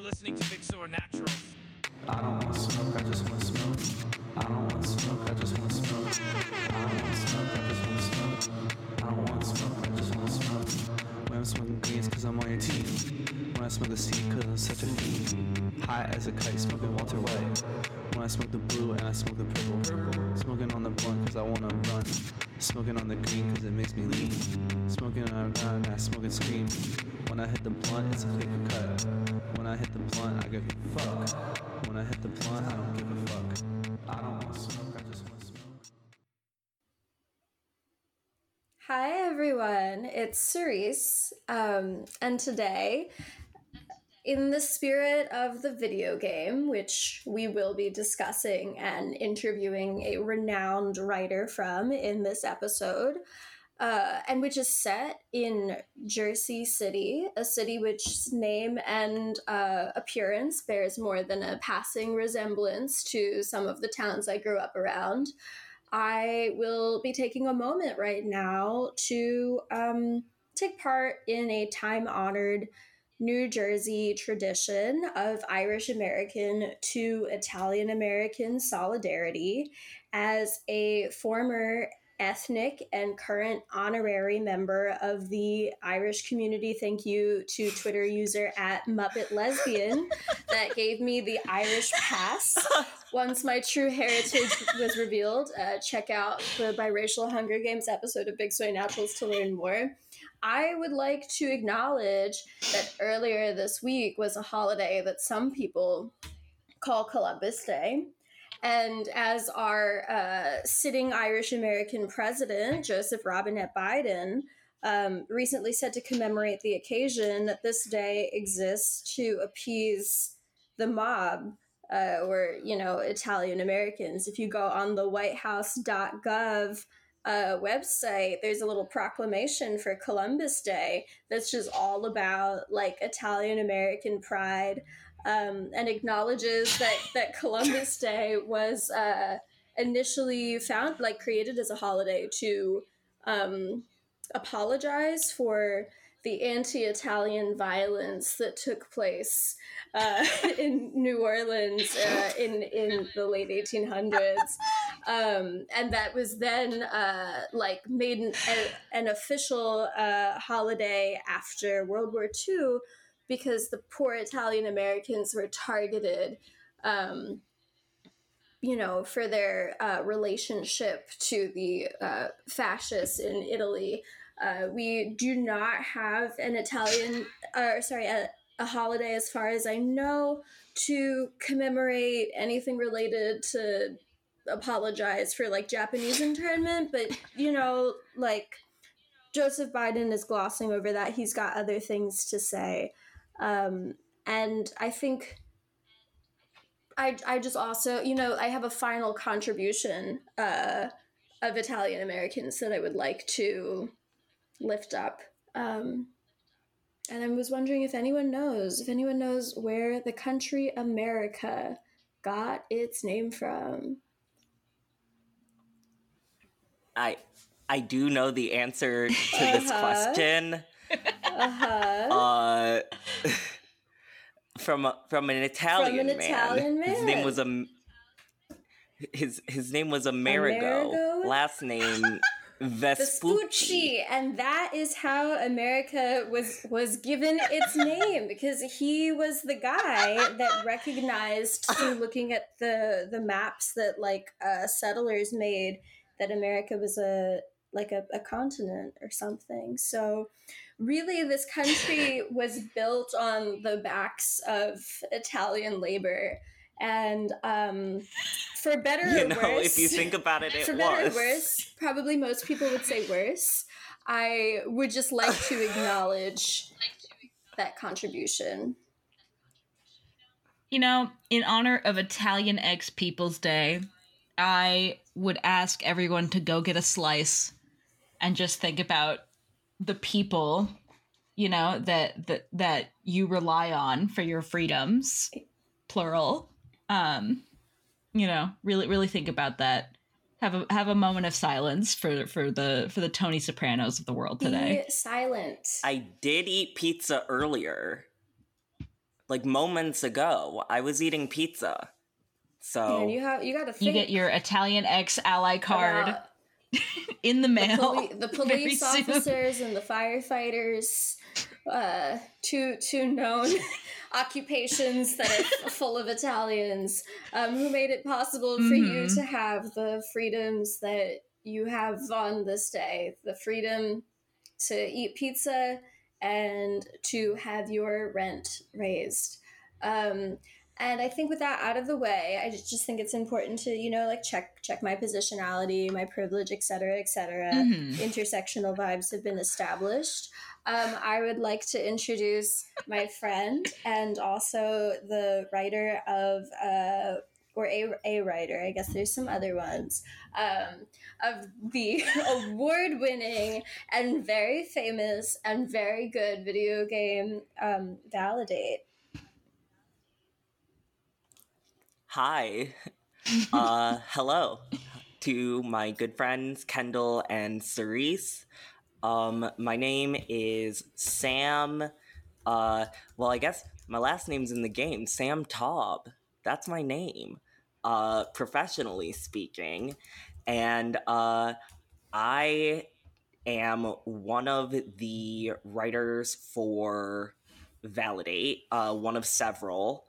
You're listening to Big Sword Naturals. I don't want smoke, I just want smoke. I don't want smoke, I just want smoke. I don't want smoke, I just want smoke. I don't want smoke, I just want smoke. When I'm smoking greens, cause I'm on your team. When I smoke the seed, cause I'm such a fiend. High as a kite, smoking Walter White. When I smoke the blue and I smoke the purple. Smoking on the blunt, cause I wanna run. Smoking on the green, cause it makes me lean. Smoking on a ground, I smoke and scream. When I hit the blunt, it's a clear cut. I hit the blunt, I give a fuck. When I hit the blunt, I don't give a fuck. I don't want smoke, I just want smoke. Hi everyone, it's Cerise, um, and today, in the spirit of the video game, which we will be discussing and interviewing a renowned writer from in this episode, uh, and which is set in Jersey City, a city which name and uh, appearance bears more than a passing resemblance to some of the towns I grew up around. I will be taking a moment right now to um, take part in a time honored New Jersey tradition of Irish American to Italian American solidarity as a former ethnic and current honorary member of the Irish community. Thank you to Twitter user at Muppet Lesbian that gave me the Irish pass. Once my true heritage was revealed, uh, check out the biracial Hunger Games episode of Big Soy Naturals to learn more. I would like to acknowledge that earlier this week was a holiday that some people call Columbus Day. And as our uh, sitting Irish American president, Joseph Robinette Biden, um, recently said to commemorate the occasion that this day exists to appease the mob uh, or, you know, Italian Americans. If you go on the whitehouse.gov uh, website, there's a little proclamation for Columbus Day that's just all about like Italian American pride um, and acknowledges that that Columbus Day was uh, initially found like created as a holiday to um, apologize for the anti-Italian violence that took place uh, in New Orleans uh, in in the late 1800s, um, and that was then uh, like made an, an official uh, holiday after World War II because the poor Italian Americans were targeted. Um, you know, for their uh, relationship to the uh, fascists in Italy. Uh, we do not have an Italian, or sorry, a, a holiday as far as I know to commemorate anything related to apologize for like Japanese internment, but you know, like Joseph Biden is glossing over that. He's got other things to say. Um, and I think I, I just also, you know, I have a final contribution uh, of Italian Americans that I would like to lift up. Um, and I was wondering if anyone knows, if anyone knows where the country America got its name from. I I do know the answer to this Uh-huh. question. Uh-huh. Uh, from a, from an Italian an man. Italian His name was a his his name was Amerigo. Amerigo? Last name Vespucci. Vespucci, and that is how America was was given its name because he was the guy that recognized through looking at the the maps that like uh, settlers made that America was a like a, a continent or something. So really this country was built on the backs of Italian labor. And um, for better You or know, worse, if you think about it, it for better or worse, probably most people would say worse. I would just like to acknowledge that contribution. You know, in honor of Italian X People's Day, I would ask everyone to go get a slice and just think about the people, you know, that that that you rely on for your freedoms, plural. Um, you know, really really think about that. Have a have a moment of silence for for the for the Tony Sopranos of the world today. Be silent. I did eat pizza earlier. like moments ago. I was eating pizza. So And you have you got to You get your Italian ex ally card about in the the, mail. poli- the police soon. officers and the firefighters, uh, two two known occupations that are full of Italians, um, who made it possible for you Mhm. to have the freedoms that you have on this day, the freedom to eat pizza and to have your rent raised. Um, and I think with that out of the way, I just, just think it's important to you know like check check my positionality, my privilege, et cetera, et cetera. Mhm. Intersectional vibes have been established. Um, I would like to introduce my friend and also the writer of uh, or a, a writer. I guess there's some other ones um, of the award-winning and very famous and very good video game um, Validate. Hi. uh hello to my good friends Kendall and Cerise. Um my name is Sam uh well I guess my last name's in the game, Sam Taub. That's my name. Uh professionally speaking. And uh I am one of the writers for Validate, uh one of several.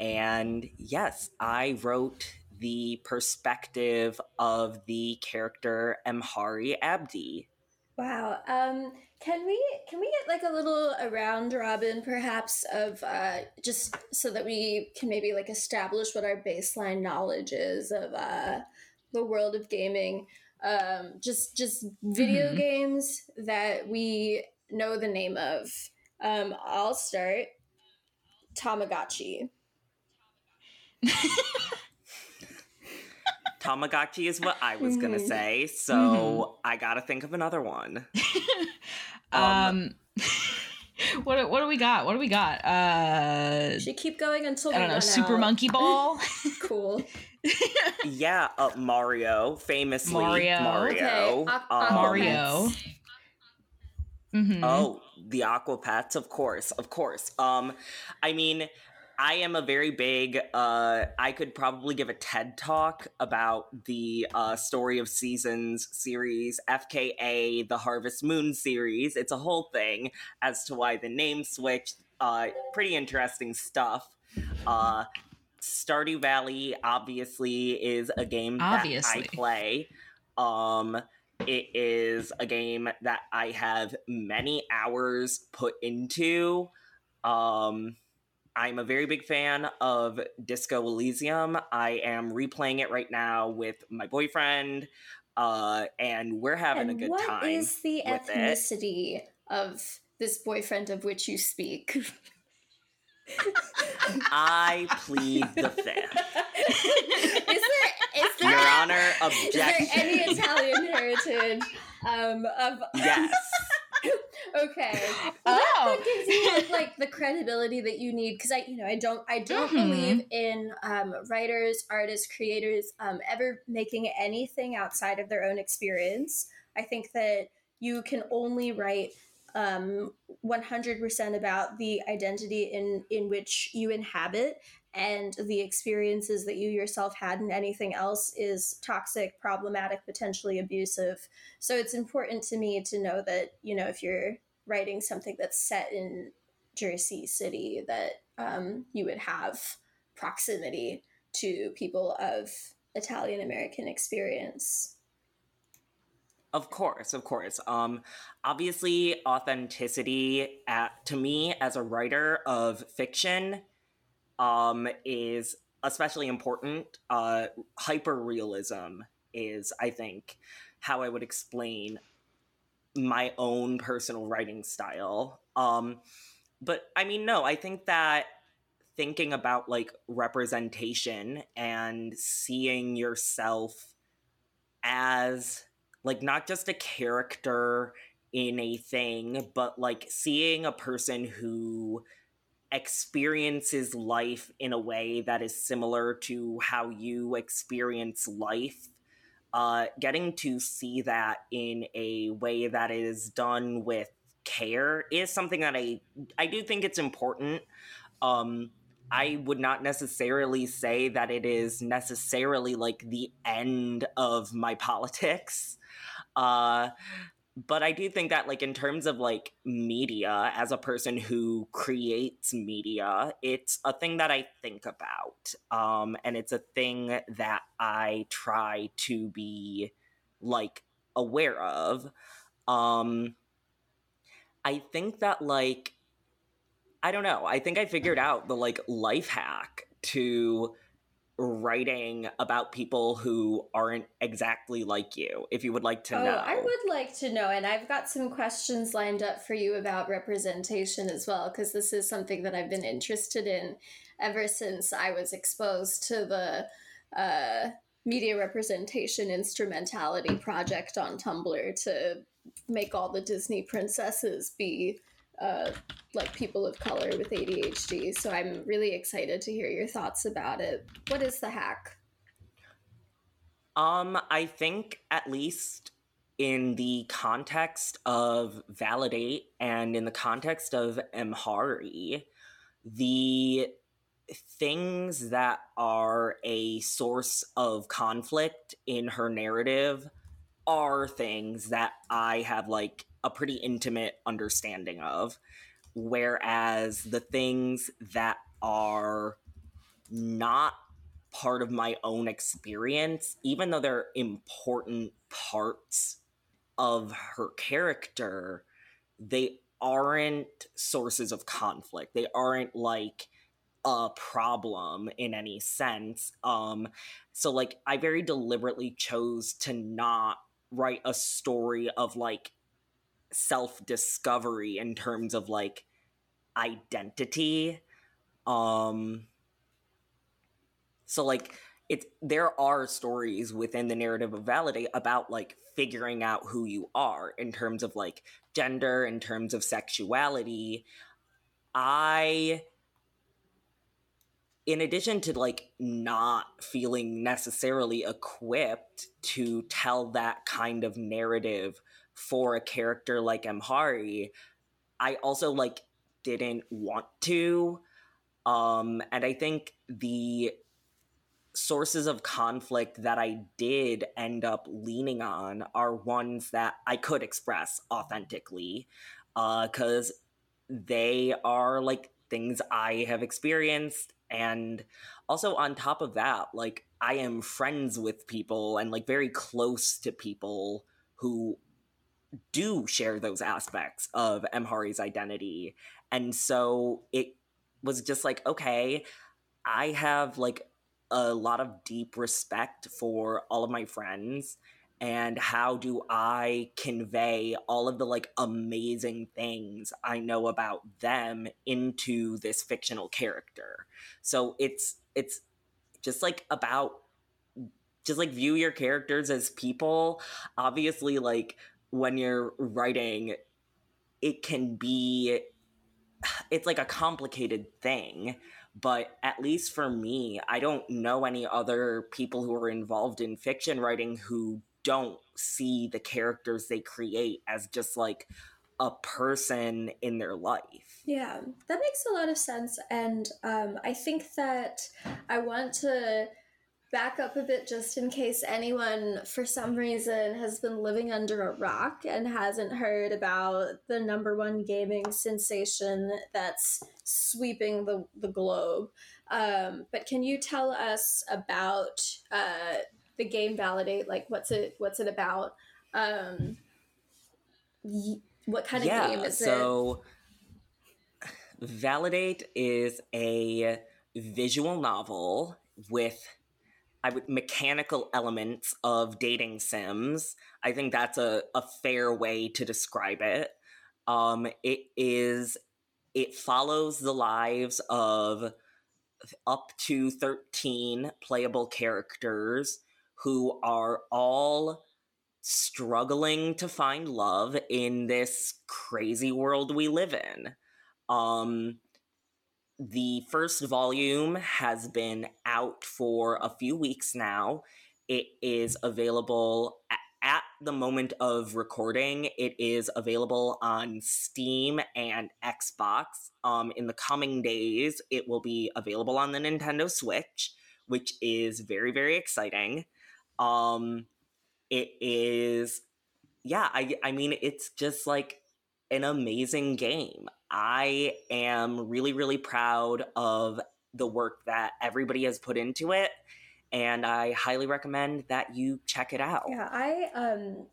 And yes, I wrote the perspective of the character Amhari Abdi. Wow. Um, can we can we get like a little around robin perhaps of uh, just so that we can maybe like establish what our baseline knowledge is of uh, the world of gaming. Um, just just video Mhm. games that we know the name of. Um, I'll start. Tamagotchi. Tamagotchi is what I was gonna Mhm. say, so I gotta think of another one. um, what what do we got? What do we got? Uh, Should keep going until I don't know. Super out. Monkey Ball. Cool. yeah, uh, Mario, famously Mario. Mario. Okay, um, Mario. Mhm. Oh, the Aquapets, of course, of course. Um, I mean, I am a very big. Uh, I could probably give a TED talk about the uh, Story of Seasons series, FKA, the Harvest Moon series. It's a whole thing as to why the name switched. Uh, pretty interesting stuff. Uh, Stardew Valley obviously is a game that Obviously. I play. Um, it is a game that I have many hours put into. Um, I'm a very big fan of Disco Elysium. I am replaying it right now with my boyfriend, uh, and we're having and a good what time. is the with it. ethnicity of this boyfriend of which you speak? I plead the fifth. is there is there, Your Honor, is there objection. any Italian heritage um, of yes. Okay well, Oh. that gives you like the credibility that you need because i you know i don't i don't Mhm. believe in um, writers artists creators um, ever making anything outside of their own experience i think that you can only write um, 100% about the identity in in which you inhabit and the experiences that you yourself had and anything else is toxic problematic potentially abusive so it's important to me to know that you know if you're writing something that's set in jersey city that um, you would have proximity to people of italian american experience Of course, of course. Um, obviously, authenticity at, to me as a writer of fiction um, is especially important. Uh, Hyper realism is, I think, how I would explain my own personal writing style. Um, but I mean, no, I think that thinking about like representation and seeing yourself as like not just a character in a thing, but like seeing a person who experiences life in a way that is similar to how you experience life. Uh, getting to see that in a way that is done with care is something that I I do think it's important. Um, I would not necessarily say that it is necessarily like the end of my politics. Uh, but I do think that like in terms of like media as a person who creates media, it's a thing that I think about. Um, and it's a thing that I try to be like aware of. Um, I think that like I don't know. I think I figured out the like life hack to writing about people who aren't exactly like you if you would like to oh, know. I would like to know and I've got some questions lined up for you about representation as well because this is something that I've been interested in ever since I was exposed to the uh, media representation instrumentality project on Tumblr to make all the Disney princesses be uh, like people of color with ADHD. So I'm really excited to hear your thoughts about it. What is the hack? Um, I think at least in the context of Validate and in the context of Amhari, the things that are a source of conflict in her narrative are things that I have like a pretty intimate understanding of. Whereas the things that are not part of my own experience, even though they're important parts of her character, they aren't sources of conflict. They aren't like a problem in any sense. Um, so like I very deliberately chose to not write a story of like self discovery in terms of like identity. Um so like it's there are stories within the narrative of validate about like figuring out who you are in terms of like gender in terms of sexuality i in addition to like not feeling necessarily equipped to tell that kind of narrative for a character like Amhari, I also like didn't want to. Um, and I think the sources of conflict that I did end up leaning on are ones that I could express authentically because uh, they are like things I have experienced. And also, on top of that, like I am friends with people and like very close to people who do share those aspects of Amhari's identity. And so it was just like, okay, I have like a lot of deep respect for all of my friends and how do I convey all of the like amazing things I know about them into this fictional character. So it's it's just like about just like view your characters as people. Obviously like when you're writing, it can be it's like a complicated thing but at least for me i don't know any other people who are involved in fiction writing who don't see the characters they create as just like a person in their life. Yeah that makes a lot of sense and um, i think that i want to back up a bit just in case anyone, for some reason, has been living under a rock and hasn't heard about the number one gaming sensation that's sweeping the, the globe. Um, but can you tell us about uh, the game Validate? Like, what's it? What's it about? Um, what kind of yeah, game is so it? So, Validate is a visual novel with I would mechanical elements of dating sims. I think that's a, a fair way to describe it. Um, it is it follows the lives of up to 13 playable characters who are all struggling to find love in this crazy world we live in. Um, the first volume has been out for a few weeks now. It is available at the moment of recording, it is available on Steam and Xbox. Um, in the coming days, it will be available on the Nintendo Switch, which is very, very exciting. Um, it is, yeah, I, I mean, it's just like an amazing game. I am really, really proud of the work that everybody has put into it and I highly recommend that you check it out. Yeah, I um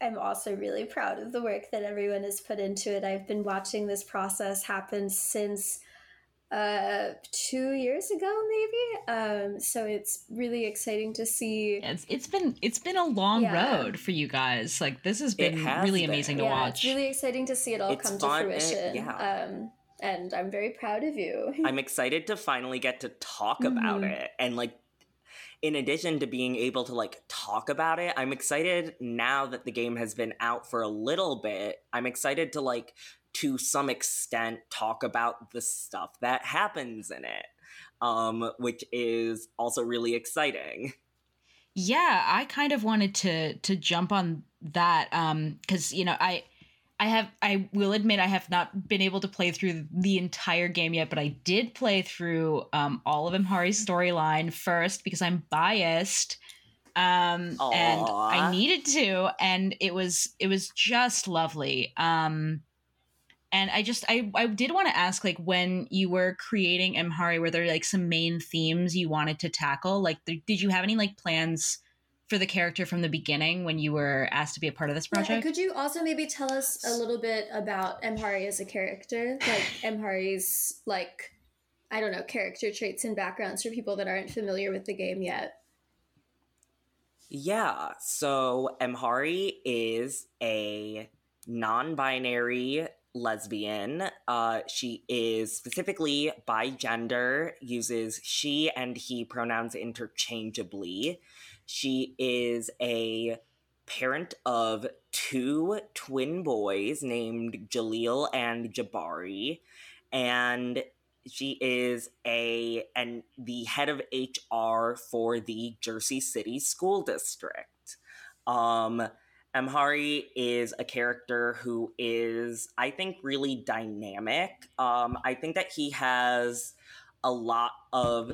am also really proud of the work that everyone has put into it. I've been watching this process happen since uh two years ago maybe um so it's really exciting to see it's, it's been it's been a long yeah. road for you guys like this has been has really been. amazing to yeah, watch it's really exciting to see it all it's come to fruition it, yeah. um and i'm very proud of you i'm excited to finally get to talk about mm-hmm. it and like in addition to being able to like talk about it, I'm excited now that the game has been out for a little bit. I'm excited to like to some extent talk about the stuff that happens in it. Um, which is also really exciting. Yeah, I kind of wanted to to jump on that um cuz you know, I I have I will admit I have not been able to play through the entire game yet, but I did play through um, all of Amhari's storyline first because I'm biased. Um, and I needed to, and it was it was just lovely. Um, and I just I I did want to ask like when you were creating Amhari, were there like some main themes you wanted to tackle? Like, th- did you have any like plans? for the character from the beginning when you were asked to be a part of this project. Yeah, could you also maybe tell us a little bit about Amhari as a character, like Amhari's like I don't know character traits and backgrounds for people that aren't familiar with the game yet? Yeah, so Amhari is a non-binary lesbian. Uh, she is specifically by gender, uses she and he pronouns interchangeably. She is a parent of two twin boys named Jaleel and Jabari. And she is a and the head of HR for the Jersey City School District. Um, Amhari is a character who is, I think, really dynamic. Um, I think that he has a lot of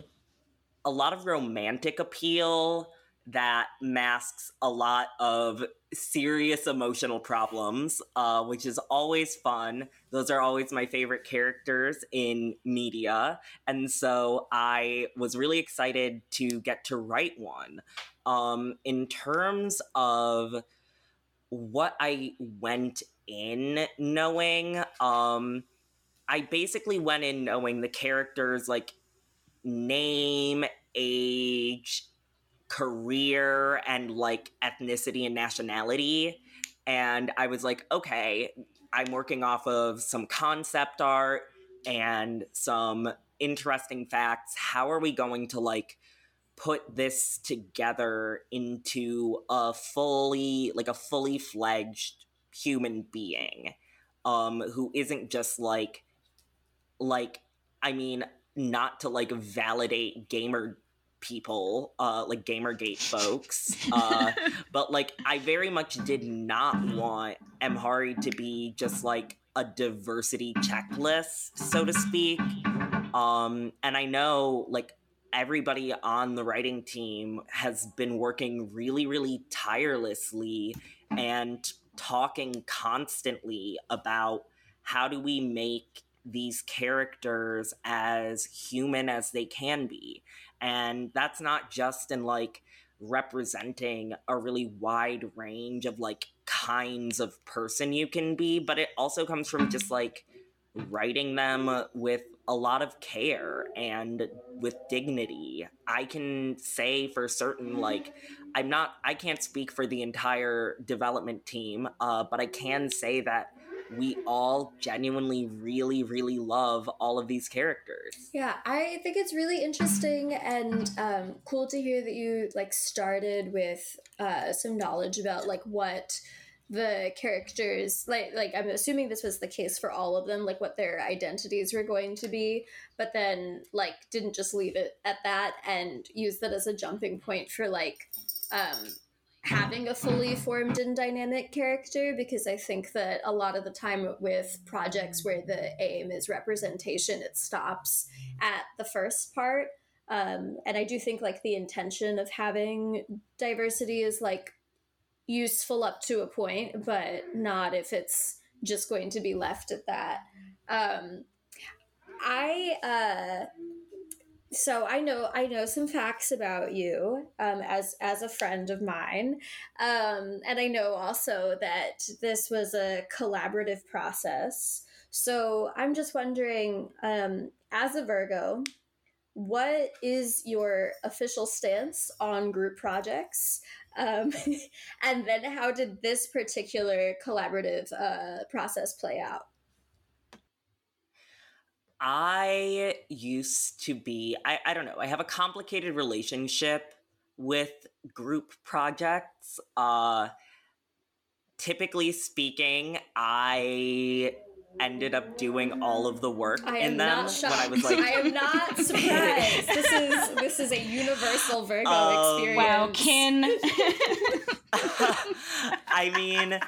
a lot of romantic appeal that masks a lot of serious emotional problems, uh, which is always fun. Those are always my favorite characters in media. And so I was really excited to get to write one. Um, in terms of what I went in knowing, um, I basically went in knowing the characters like name, age, career and like ethnicity and nationality. And I was like, okay, I'm working off of some concept art and some interesting facts. How are we going to like put this together into a fully like a fully fledged human being um who isn't just like like I mean not to like validate gamer people, uh, like Gamergate folks. Uh, but like, I very much did not want Amhari to be just like a diversity checklist, so to speak. Um, and I know like everybody on the writing team has been working really, really tirelessly and talking constantly about how do we make these characters as human as they can be. And that's not just in like representing a really wide range of like kinds of person you can be but it also comes from just like writing them with a lot of care and with dignity. I can say for certain like i'm not i can't speak for the entire development team uh, but i can say that we all genuinely really really love all of these characters. Yeah i think it's really interesting and um, cool to hear that you like started with uh, some knowledge about like what the characters like like i'm assuming this was the case for all of them like what their identities were going to be but then like didn't just leave it at that and use that as a jumping point for like um having a fully formed and dynamic character because I think that a lot of the time with projects where the aim is representation, it stops at the first part. Um, and I do think like the intention of having diversity is like useful up to a point, but not if it's just going to be left at that. Um, I uh, so I know I know some facts about you um, as as a friend of mine, um, and I know also that this was a collaborative process. So I'm just wondering, um, as a Virgo, what is your official stance on group projects? Um, and then how did this particular collaborative uh, process play out? I used to be, I, I don't know, I have a complicated relationship with group projects. Uh, typically speaking, I ended up doing all of the work I in am them not shocked. when I was like I am not surprised. this is this is a universal Virgo Um, experience. Wow, Kin. I mean,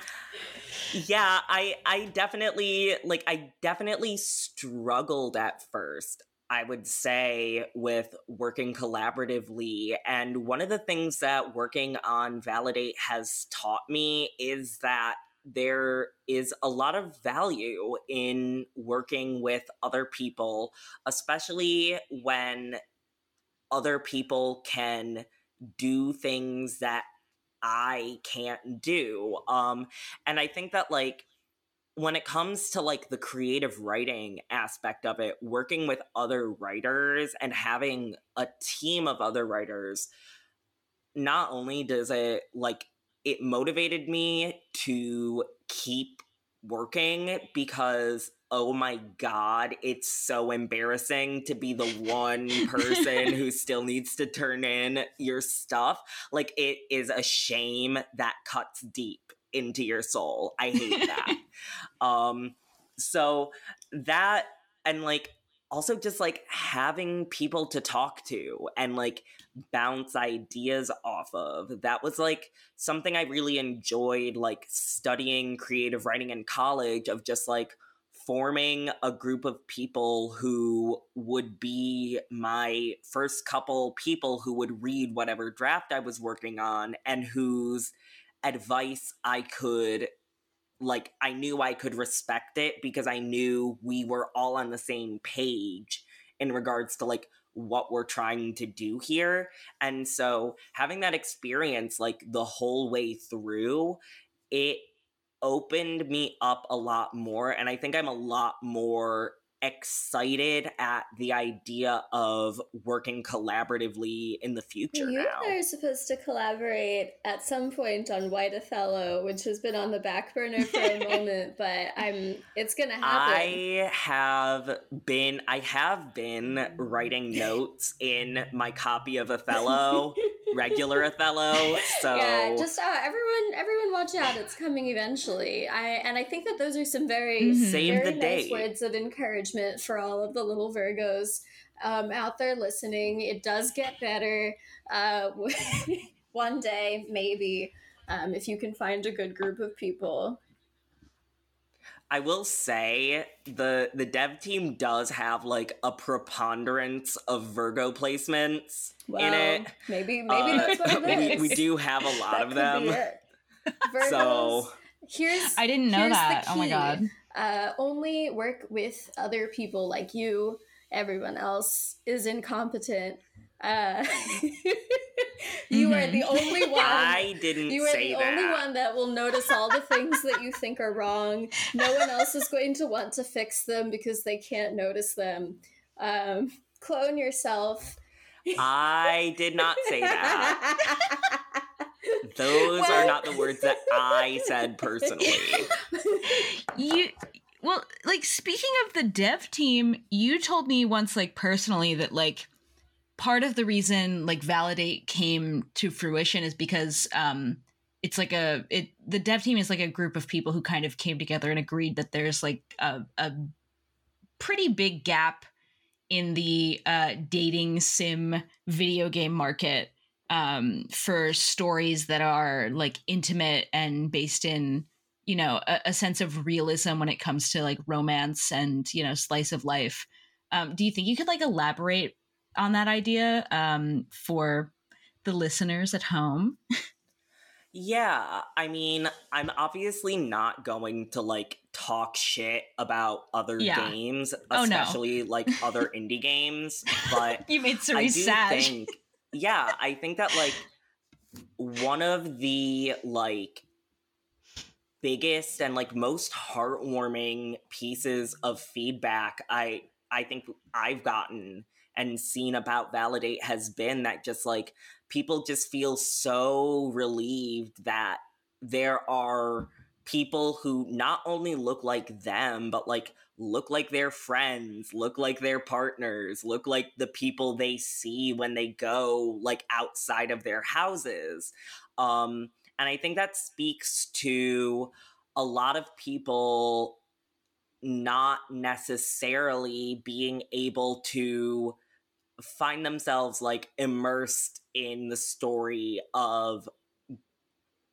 yeah, I I definitely like I definitely struggled at first. I would say with working collaboratively and one of the things that working on validate has taught me is that there is a lot of value in working with other people, especially when other people can do things that I can't do. Um, and I think that like when it comes to like the creative writing aspect of it, working with other writers and having a team of other writers, not only does it like it motivated me to keep working because oh my god it's so embarrassing to be the one person who still needs to turn in your stuff. Like it is a shame that cuts deep into your soul. I hate that. Um so that and like also just like having people to talk to and like bounce ideas off of. That was like something i really enjoyed like studying creative writing in college of just like forming a group of people who would be my first couple people who would read whatever draft i was working on and whose advice i could like I knew I could respect it because I knew we were all on the same page in regards to like what we're trying to do here. And so having that experience like the whole way through, it opened me up a lot more and I think I'm a lot more excited at the idea of working collaboratively in the future you now. and I are supposed to collaborate at some point on White Othello, which has been on the back burner for a moment, but I'm it's gonna happen. I have been I have been mm. writing notes in my copy of Othello, regular Othello. So yeah, just uh, everyone, everyone, watch out! It's coming eventually. I and I think that those are some very, Mhm. Save very the nice date. words of encouragement for all of the little Virgos um, out there listening. It does get better. Uh, one day, maybe, um, if you can find a good group of people. I will say the the dev team does have like a preponderance of Virgo placements Well, in it. maybe, maybe Uh, that's what it we, is. we do have a lot That of them. Virgos, So here's I didn't know that. Oh my god. uh, only work with other people like you. Everyone else is incompetent. Uh, you are Mhm. the only one. I didn't you are say the that. only one that will notice all the things that you think are wrong. No one else is going to want to fix them because they can't notice them. Um, clone yourself. I did not say that. Those are not the words that I said personally. You well, like speaking of the dev team, you told me once like personally that like part of the reason like validate came to fruition is because um it's like a it the dev team is like a group of people who kind of came together and agreed that there's like a, a pretty big gap in the uh dating sim video game market um, for stories that are like intimate and based in you know a, a, sense of realism when it comes to like romance and you know slice of life. Um, do you think you could like elaborate on that idea um, for the listeners at home yeah i mean i'm obviously not going to like talk shit about other yeah. games especially oh, no. like other indie games but you made Cerise sad think, yeah i think that like one of the like biggest and like most heartwarming pieces of feedback I I think I've gotten and seen about Validate has been that just like people just feel so relieved that there are people who not only look like them but like look like their friends, look like their partners, look like the people they see when they go like outside of their houses. Um and I think that speaks to a lot of people not necessarily being able to find themselves like immersed in the story of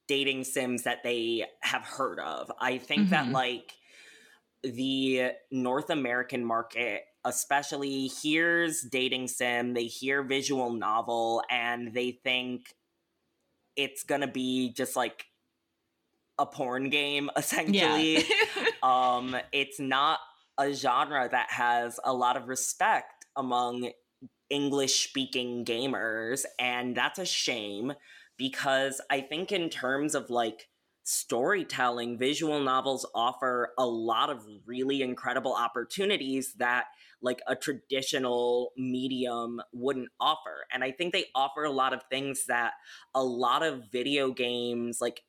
dating sims that they have heard of. I think mm-hmm. that like the North American market especially hears dating sim, they hear visual novel and they think it's going to be just like a porn game essentially. Yeah. um it's not a genre that has a lot of respect among English speaking gamers and that's a shame because I think in terms of like storytelling visual novels offer a lot of really incredible opportunities that like a traditional medium wouldn't offer. And I think they offer a lot of things that a lot of video games, like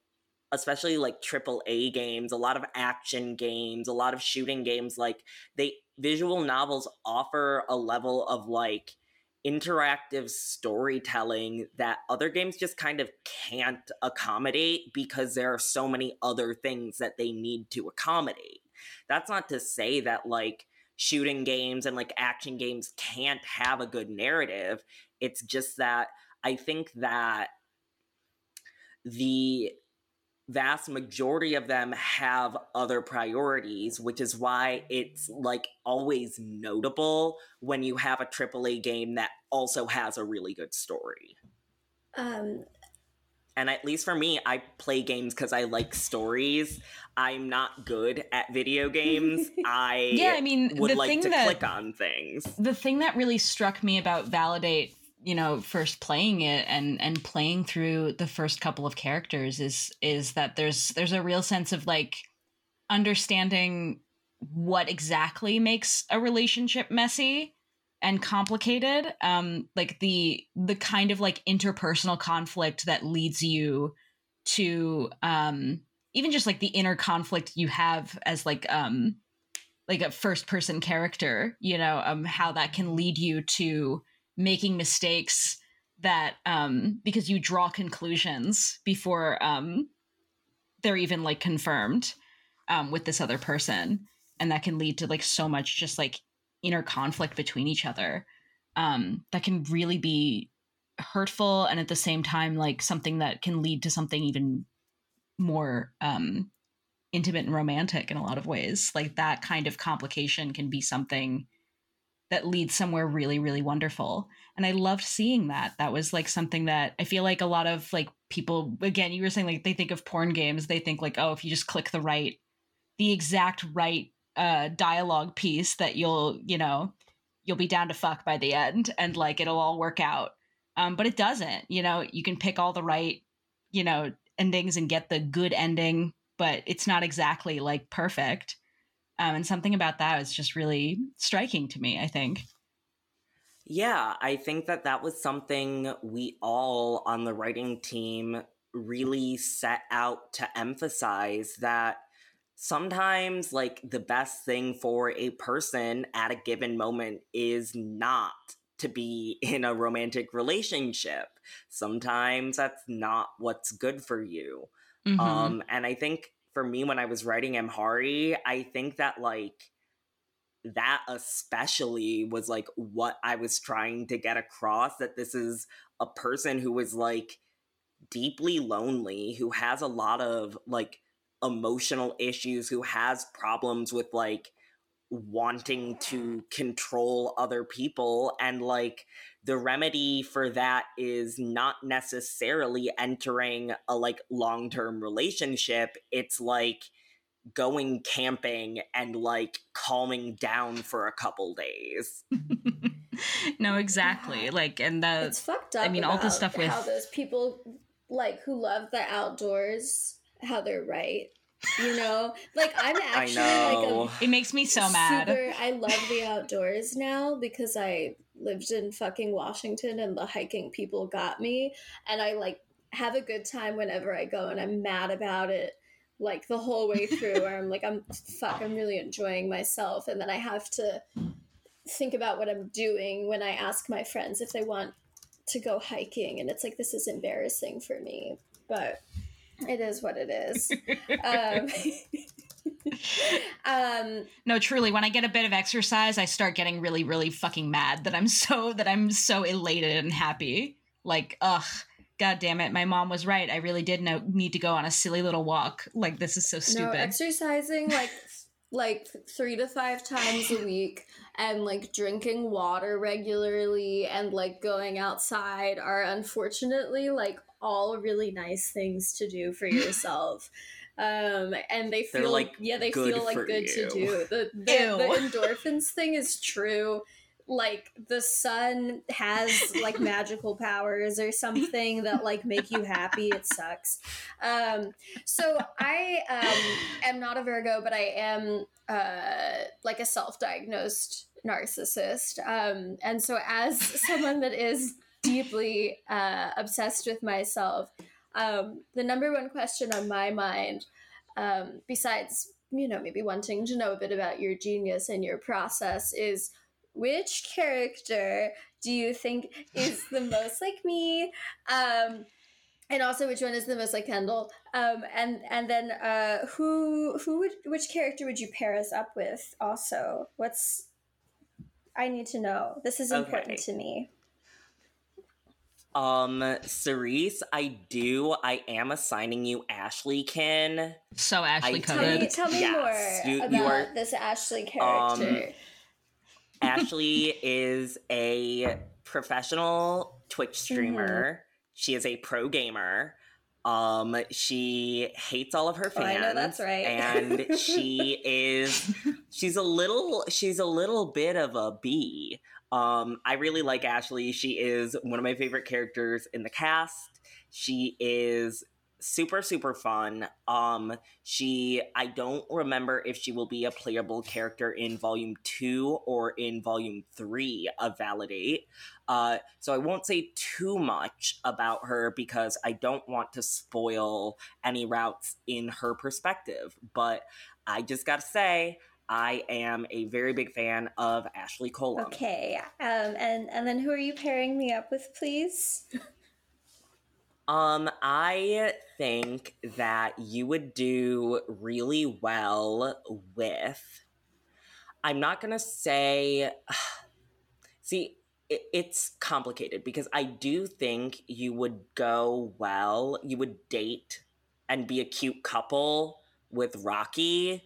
especially like triple A games, a lot of action games, a lot of shooting games, like they visual novels offer a level of like interactive storytelling that other games just kind of can't accommodate because there are so many other things that they need to accommodate. That's not to say that like shooting games and like action games can't have a good narrative. It's just that I think that the vast majority of them have other priorities, which is why it's like always notable when you have a AAA game that also has a really good story. Um, and at least for me, I play games because I like stories. I'm not good at video games. I yeah, I mean, would the like thing to that, click on things. The thing that really struck me about Validate, you know, first playing it and and playing through the first couple of characters is is that there's there's a real sense of like understanding what exactly makes a relationship messy and complicated. Um like the the kind of like interpersonal conflict that leads you to um even just like the inner conflict you have as like um like a first person character you know um how that can lead you to making mistakes that um because you draw conclusions before um they're even like confirmed um with this other person. And that can lead to like so much just like inner conflict between each other um, that can really be hurtful and at the same time like something that can lead to something even more um, intimate and romantic in a lot of ways. Like that kind of complication can be something that leads somewhere really really wonderful. And i loved seeing that. That was like something that i feel like a lot of like people again you were saying like they think of porn games they think like oh if you just click the right the exact right uh dialogue piece that you'll you know you'll be down to fuck by the end and like it'll all work out. Um but it doesn't you know you can pick all the right you know endings and get the good ending but it's not exactly like perfect um and something about that was just really striking to me i think yeah i think that that was something we all on the writing team really set out to emphasize that sometimes like the best thing for a person at a given moment is not to be in a romantic relationship. Sometimes that's not what's good for you. Mm-hmm. Um and I think for me when I was writing Amhari, I think that like that especially was like what I was trying to get across that this is a person who is like deeply lonely, who has a lot of like emotional issues, who has problems with like wanting to control other people and like the remedy for that is not necessarily entering a like long-term relationship it's like going camping and like calming down for a couple days no, exactly. Like, and the it's fucked up. I mean, all the stuff with- how those people like who love the outdoors, how they're right. You know, like I'm i actually like a it makes me so mad. Super, I love the outdoors now because I lived in fucking Washington and the hiking people got me, and I like have a good time whenever I go, and I'm mad about it like the whole way through. where I'm like, I'm fuck, I'm really enjoying myself, and then I have to think about what I'm doing when I ask my friends if they want to go hiking, and it's like this is embarrassing for me, but it is what it is. um, um, No, truly, when I get a bit of exercise, I start getting really, really fucking mad that I'm so that I'm so elated and happy. Like, ugh, god damn it, my mom was right. I really did know, need to go on a silly little walk. Like, this is so stupid. no, stupid. exercising like like three to five times a week and like drinking water regularly and like going outside are unfortunately like all really nice things to do for yourself. Um, and they They're, feel like, yeah, they feel like for good to do. The the, the endorphins thing is true. Like the sun has like magical powers or something that like make you happy. It sucks. Um, so I um, am not a Virgo, but I am uh, like a self-diagnosed narcissist. Um, and so as someone that is deeply uh, obsessed with myself, um, the number one question on my mind, um, besides you know maybe wanting to know a bit about your genius and your process, is which character do you think is the most like me? Um, and also which one is the most like Kendall? Um, and and then uh, who who would which character would you pair us up with? Also, what's I need to know. This is important Okay. to me. Um cerise i do i am assigning you ashley Kim so Ashley I- Tell me, coded. tell me Yes, more you- about you are- this Ashley character. Um, Ashley is a professional Twitch Mm-hmm. streamer. She is a pro gamer. Um, she hates all of her Oh, I know that's right. and she is she's a little she's a little bit of a bee. Um, I really like Ashley. She is one of my favorite characters in the cast. She is super super fun. Um, she I don't remember if she will be a playable character in volume 2 or in volume 3 of Validate. Uh, so I won't say too much about her because I don't want to spoil any routes in her perspective, but I just got to say I am a very big fan of Ashley Cole. okay, um, and and then who are you pairing me up with, please? Um, I think that you would do really well with. I'm not gonna say. See, it, it's complicated because I do think you would go well. You would date and be a cute couple with Rocky.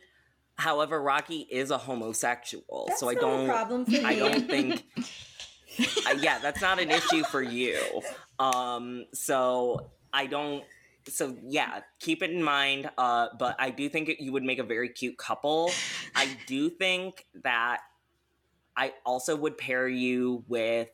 However, Rocky is a homosexual, That's so I don't. a problem for me. I don't think. uh, yeah, that's not an issue for you. Um, so I don't. So yeah, keep it in mind. Uh, but I do think you would make a very cute couple. I do think that I also would pair you with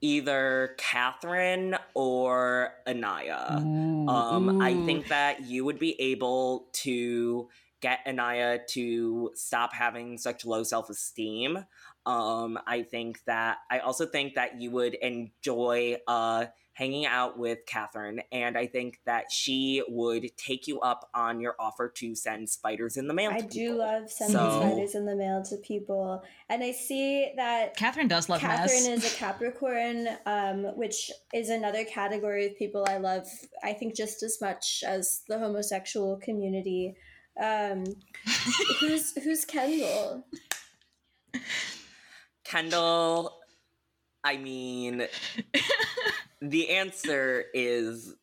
either Catherine or Anaya. Um, I think that you would be able to get Anaya to stop having such low self esteem. Um, I think that I also think that you would enjoy uh, hanging out with Catherine, and I think that she would take you up on your offer to send spiders in the mail. I to do people. love sending So- spiders in the mail to people, and I see that Catherine does love Catherine mess. is a Capricorn, um, which is another category of people I love. I think just as much as the homosexual community. Um, who's who's Kendall? Kendall, I mean, the answer is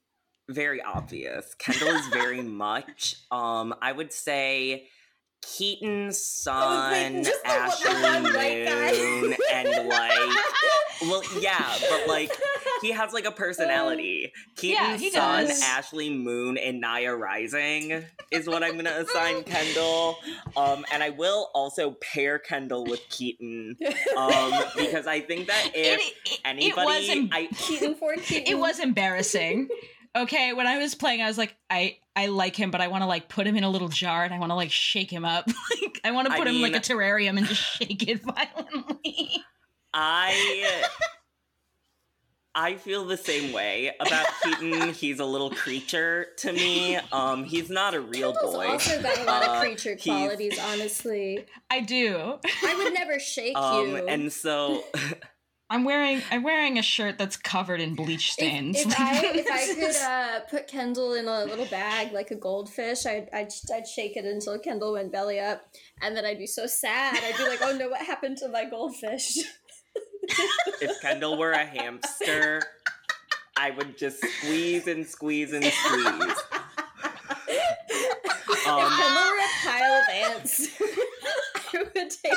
very obvious. Kendall is very much, um, I would say, Keaton's son, just the one- the Ashley one white guy. Moon, and like, well, yeah, but like, he has like a personality. Keaton's he son, does. Ashley Moon, and Naya Rising is what I'm gonna assign Kendall. Um, and I will also pair Kendall with Keaton um, because I think that if it, it, anybody, it was em- I Keaton for Keaton. it was embarrassing. Okay, when I was playing, I was like, I I like him, but I want to like put him in a little jar and I want to like shake him up. like I want to I put him in like a terrarium and just shake it violently. I I feel the same way about Keaton. He's a little creature to me. Um, he's not a real Kendall's boy. also got a lot Uh, of creature he's- qualities. Honestly, I do. I would never shake Um, you. and so I'm wearing I'm wearing a shirt that's covered in bleach stains. If, if I if I could uh, put Kendall in a little bag like a goldfish, I'd, I'd I'd shake it until Kendall went belly up, and then I'd be so sad. I'd be like, "Oh no, what happened to my goldfish?" If Kendall were a hamster, I would just squeeze and squeeze and squeeze. if Um, Kendall were a pile of ants, I would take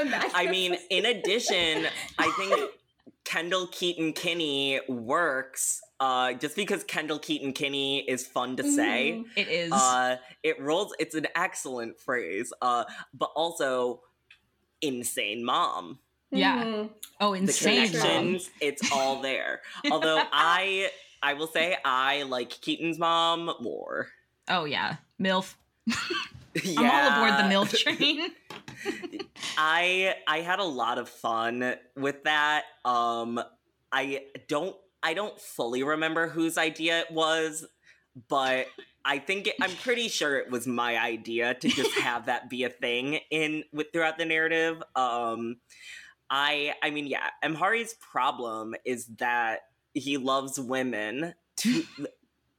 a magnifying. I mean, in addition, I think Kendall Keaton Kinney works uh, just because Kendall Keaton Kinney is fun to say. Mhm. it is. Uh, it rolls. It's an excellent phrase, uh, but also insane mom. Yeah. Mhm. oh, The insane. Mom. connections, it's all there. Although I, I will say I like Keaton's mom more. Oh yeah, milf. yeah, I'm all aboard the milf train. I I had a lot of fun with that. Um I don't I don't fully remember whose idea it was, but I think it, I'm pretty sure it was my idea to just have that be a thing in with throughout the narrative. Um I I mean yeah, Amhari's problem is that he loves women to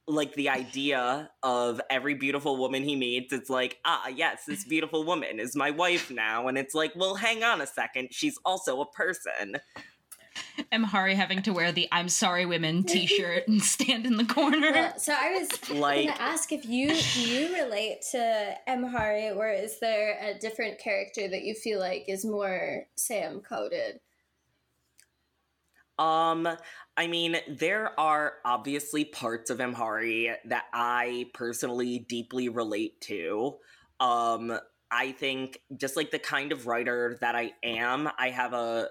like the idea of every beautiful woman he meets it's like ah yes this beautiful woman is my wife now and it's like well hang on a second she's also a person Amhari having to wear the "I'm sorry, women" T-shirt and stand in the corner? Well, so I was Like- gonna ask if you do you relate to Amhari, or is there a different character that you feel like is more Sam coded? Um, I mean, there are obviously parts of Amhari that I personally deeply relate to. Um, I think just like the kind of writer that I am, I have a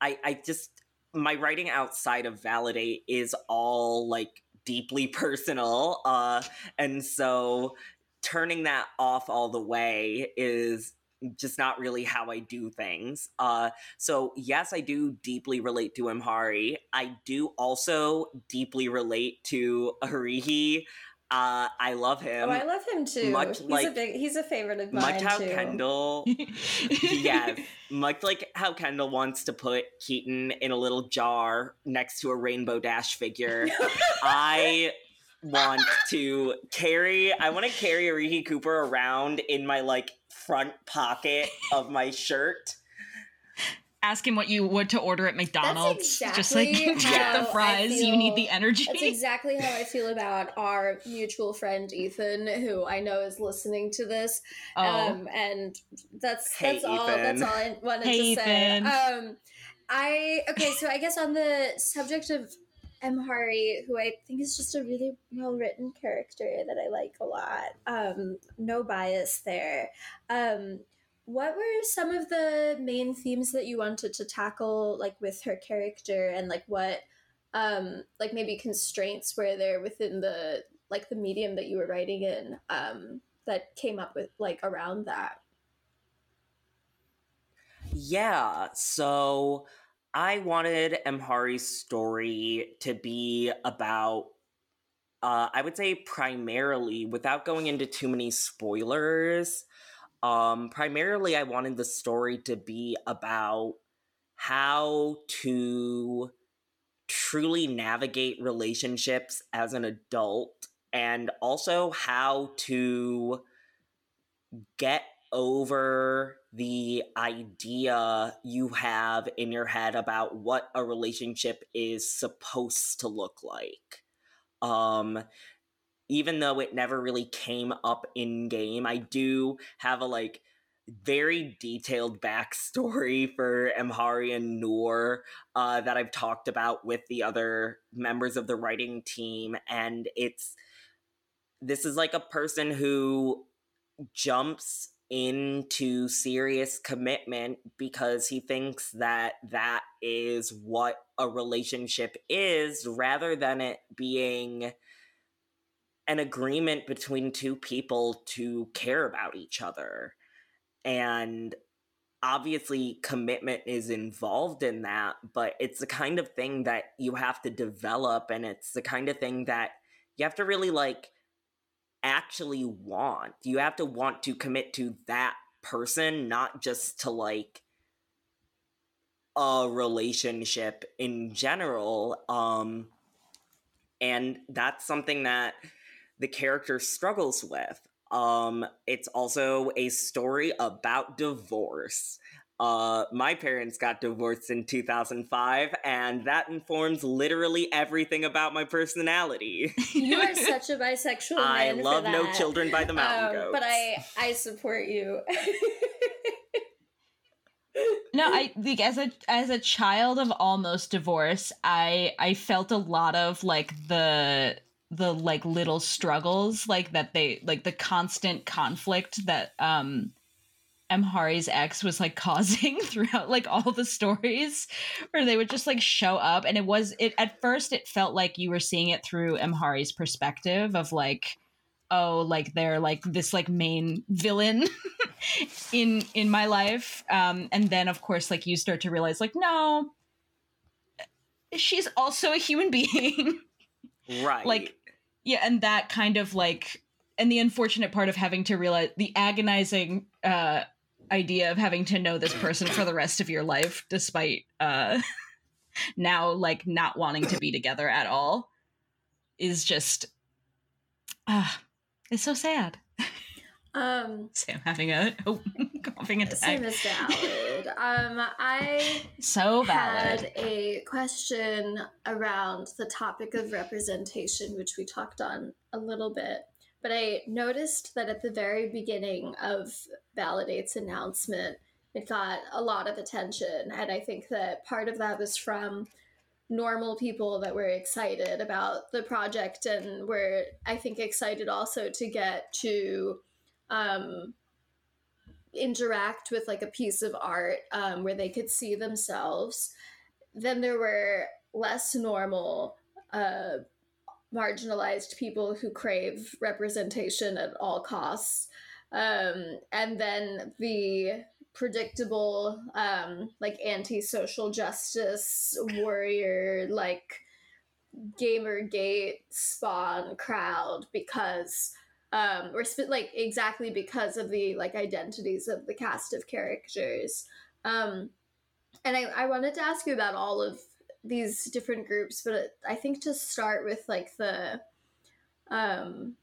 I I just my writing outside of Validate is all like deeply personal. Uh and so turning that off all the way is just not really how I do things. Uh so yes, I do deeply relate to Amhari. I do also deeply relate to Arihi. Uh, I love him. oh, I love him too. much he's a like- big he's a favorite of mine much how too. Kendall, yes, much like how Kendall wants to put Keaton in a little jar next to a Rainbow Dash figure. I want to carry. I want to carry Ariki Cooper around in my like front pocket of my shirt. Ask him what you would to order at McDonald's. Just like exactly get the I fries. You need the energy. That's exactly how I feel about our mutual friend Ethan, who I know is listening to this. oh, Um, and that's Hey, that's all. That's all I wanted Hey, to say. Ethan. Um, I okay. So I guess on the subject of Amhari, who I think is just a really well written character that I like a lot. Um, no bias there. Um, what were some of the main themes that you wanted to tackle, like with her character, and like what, um, like maybe constraints were there within the like the medium that you were writing in, um, that came up with like around that. Yeah, so I wanted Amhari's story to be about, uh, I would say primarily, without going into too many spoilers, um, primarily I wanted the story to be about how to truly navigate relationships as an adult and also how to get over the idea you have in your head about what a relationship is supposed to look like. Um, even though it never really came up in game, I do have a like very detailed backstory for Amhari and Noor uh, that I've talked about with the other members of the writing team, and it's this is like a person who jumps into serious commitment because he thinks that that is what a relationship is rather than it being an agreement between two people to care about each other and obviously commitment is involved in that but it's the kind of thing that you have to develop and it's the kind of thing that you have to really like actually want. You have to want to commit to that person, not just to like a relationship in general. Um and that's something that the character struggles with. Um it's also a story about divorce. Uh, my parents got divorced in 2005, and that informs literally everything about my personality. you are such a bisexual I love for No. Children by the Mountain Um, Goats. but I I support you. No, I like as a as a child of almost divorce, I I felt a lot of like the the like little struggles like that they like the constant conflict that um Amhari's ex was like causing throughout like all the stories where they would just like show up. And it was it at first it felt like you were seeing it through Amhari's perspective of like oh like they're like this like main villain in in my life. Um and then of course like you start to realize like no she's also a human being. Right. like yeah and that kind of like and the unfortunate part of having to realize the agonizing uh idea of having to know this person for the rest of your life despite uh now like not wanting to be together at all is just ah it's so sad um, Sam having a oh, coughing attack. same as valid. Um, I so valid. had a question around the topic of representation, which we talked on a little bit. But I noticed that at the very beginning of Validate's announcement, it got a lot of attention. And I think that part of that was from normal people that were excited about the project and were, I think, excited also to get to um, interact with like a piece of art um, where they could see themselves. Then there were less normal, uh, marginalized people who crave representation at all costs. Um, and then the predictable, um, like anti social justice warrior, like Gamergate spawn crowd because um or sp- like exactly because of the like identities of the cast of characters. Um and I, I wanted to ask you about all of these different groups but i think to start with like the um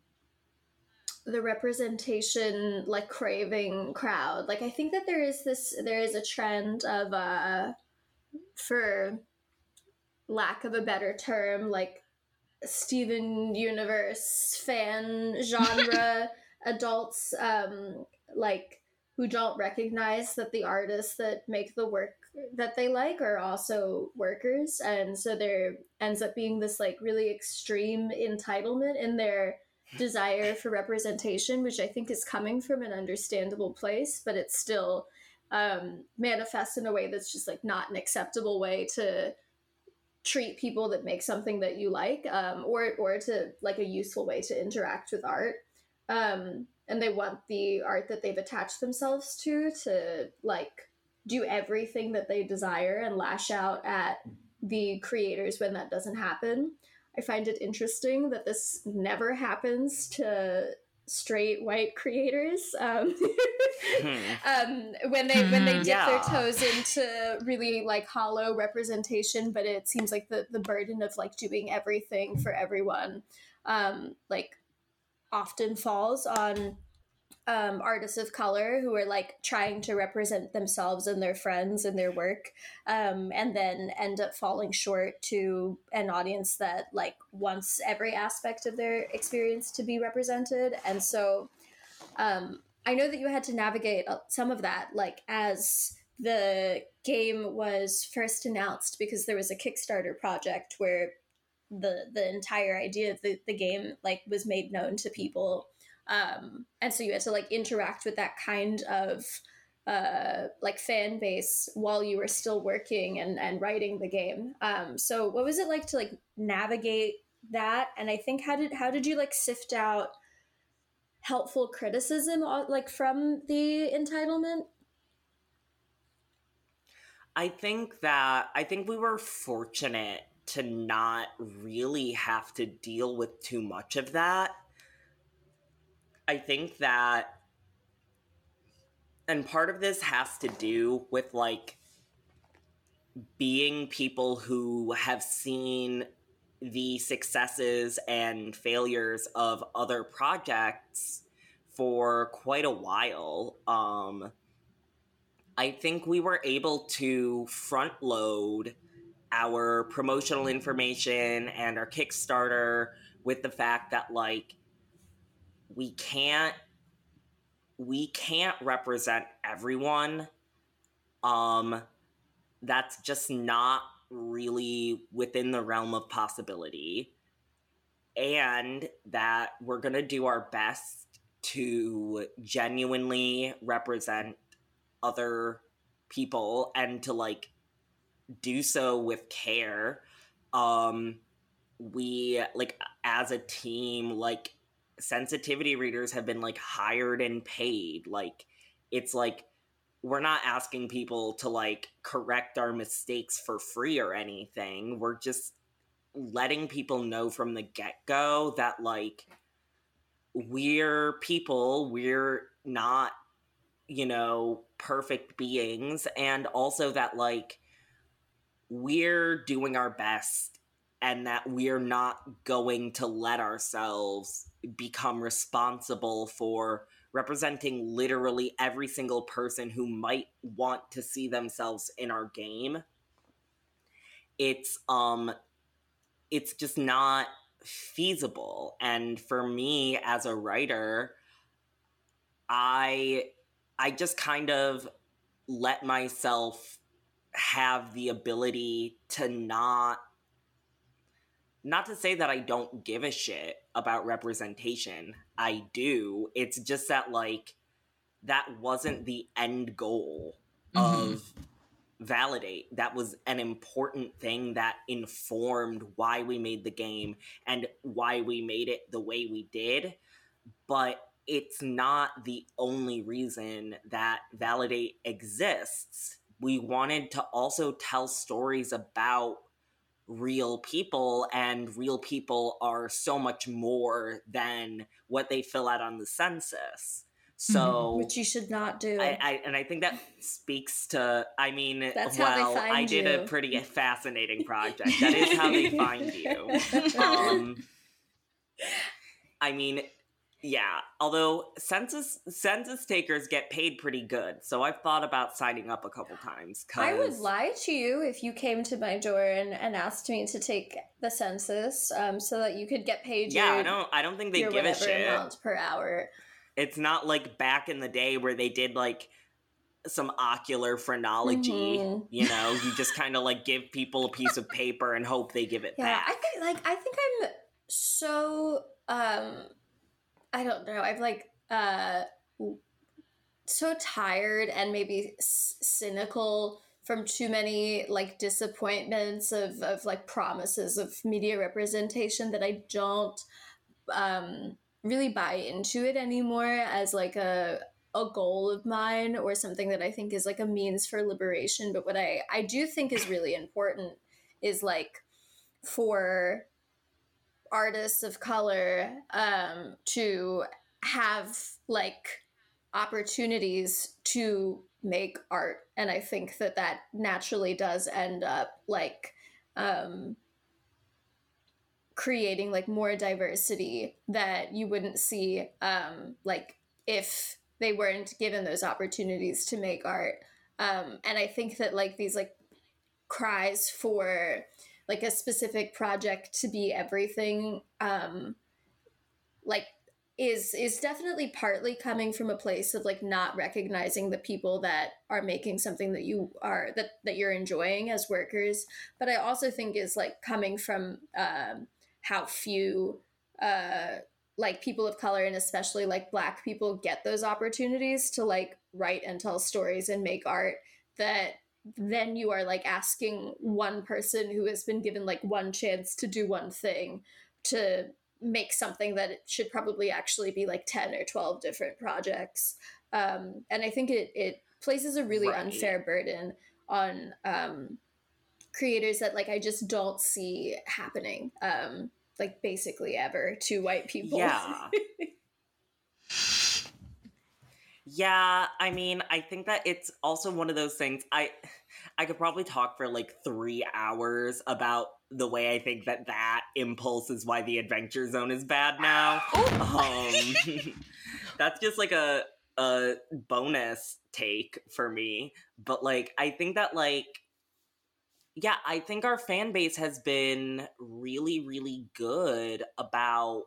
the representation like craving crowd. Like i think that there is this there is a trend of uh for lack of a better term like Steven Universe fan genre adults um like who don't recognize that the artists that make the work that they like are also workers. And so there ends up being this like really extreme entitlement in their desire for representation which i think is coming from an understandable place but it's still um, manifests in a way that's just like not an acceptable way to treat people that make something that you like um, or or to like a useful way to interact with art. Um, and they want the art that they've attached themselves to to like do everything that they desire and lash out at the creators when that doesn't happen. I find it interesting that this never happens to straight white creators um, um, when they when they Hmm. dip their toes into really like hollow representation but it seems like the the burden of like doing everything for everyone um, like often falls on um, artists of color who are like trying to represent themselves and their friends and their work um, and then end up falling short to an audience that like wants every aspect of their experience to be represented. And so um, i know that you had to navigate uh, some of that like as the game was first announced because there was a kickstarter project where the the entire idea of the, the game like was made known to people um and so you had to like interact with that kind of uh like fan base while you were still working and and writing the game. Um so what was it like to like navigate that? And i think how did how did you like sift out helpful criticism uh, like from the entitlement? I think that I think we were fortunate to not really have to deal with too much of that. I think that and part of this has to do with like being people who have seen the successes and failures of other projects for quite a while. Um, I think we were able to front load our promotional information and our Kickstarter with the fact that like we can't we can't represent everyone. Um that's just not really within the realm of possibility. And that we're going to do our best to genuinely represent other people and to like do so with care. Um we like as a team like sensitivity readers have been like hired and paid like it's like we're not asking people to like correct our mistakes for free or anything. We're just letting people know from the get-go that like we're people we're not you know perfect beings and also that like we're doing our best and that we're not going to let ourselves become responsible for representing literally every single person who might want to see themselves in our game it's um it's just not feasible. And for me as a writer i i just kind of let myself have the ability to not not to say that I don't give a shit about representation. I do. It's just that like that wasn't the end goal mm-hmm. of validate. That was an important thing that informed why we made the game and why we made it the way we did. But it's not the only reason that validate exists we wanted to also tell stories about real people and real people are so much more than what they fill out on the census so mm-hmm. which you should not do I, I, and i think that speaks to i mean That's well i did you. a pretty fascinating project that is how they find you um i mean yeah, although census census takers get paid pretty good, so I've thought about signing up a couple times. Cause... I would lie to you if you came to my door and, and asked me to take the census, um, so that you could get paid. Yeah, your, I don't. I don't think they give a shit per hour. It's not like back in the day where they did like some ocular phrenology. Mm-hmm. You know, you just kind of like give people a piece of paper and hope they give it yeah, back. I think like I think I'm so um I don't know. I've like uh so tired and maybe s- cynical from too many like disappointments of of like promises of media representation that I don't um really buy into it anymore as like a a goal of mine or something that I think is like a means for liberation but what I I do think is really important is like for artists of color um, to have like opportunities to make art and i think that that naturally does end up like um, creating like more diversity that you wouldn't see um, like if they weren't given those opportunities to make art. Um, and I think that like these like cries for like a specific project to be everything um, like is is definitely partly coming from a place of like not recognizing the people that are making something that you are that that you're enjoying as workers. But i also think is like coming from um, how few uh, like people of color and especially like black people get those opportunities to like write and tell stories and make art that then you are like asking one person who has been given like one chance to do one thing to make something that it should probably actually be like 10 or 12 different projects. Um, and i think it, it places a really right. unfair burden on um, creators that like i just don't see happening um, like basically ever to white people. Yeah yeah i mean i think that it's also one of those things i i could probably talk for like three hours about the way I think that that impulse is why the Adventure Zone is bad now. Oh. Um, that's just like a a bonus take for me. But like, I think that like, yeah, I think our fan base has been really, really good about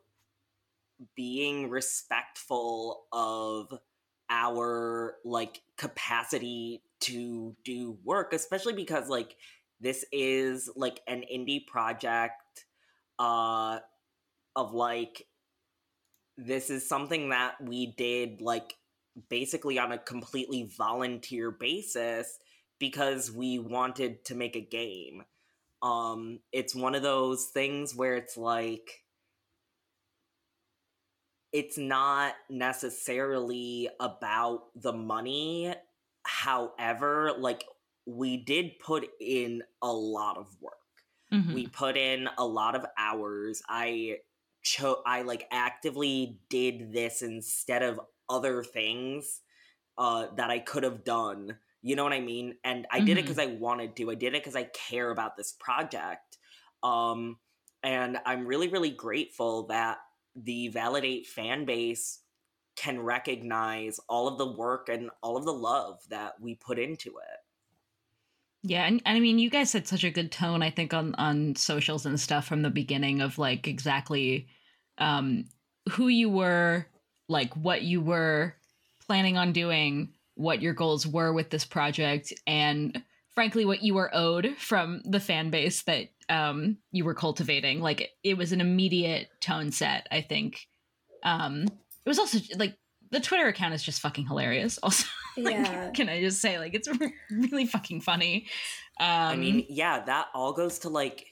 being respectful of our like capacity to do work, especially because like this is like an indie project uh of like this is something that we did like basically on a completely volunteer basis because we wanted to make a game. Um it's one of those things where it's like it's not necessarily about the money. However, like we did put in a lot of work. Mm-hmm. We put in a lot of hours. I chose I like actively did this instead of other things uh that I could have done. You know what I mean? And I mm-hmm. did it cuz I wanted to. I did it cuz I care about this project. Um and I'm really really grateful that the validate fan base can recognize all of the work and all of the love that we put into it. Yeah, and, and I mean, you guys had such a good tone, I think, on on socials and stuff from the beginning of like exactly um, who you were, like what you were planning on doing, what your goals were with this project, and frankly, what you were owed from the fan base that um, you were cultivating. Like it was an immediate tone set. I think um, it was also like the Twitter account is just fucking hilarious. Also, like, yeah. can I just say, like, it's really fucking funny. Um, I mean, yeah, that all goes to like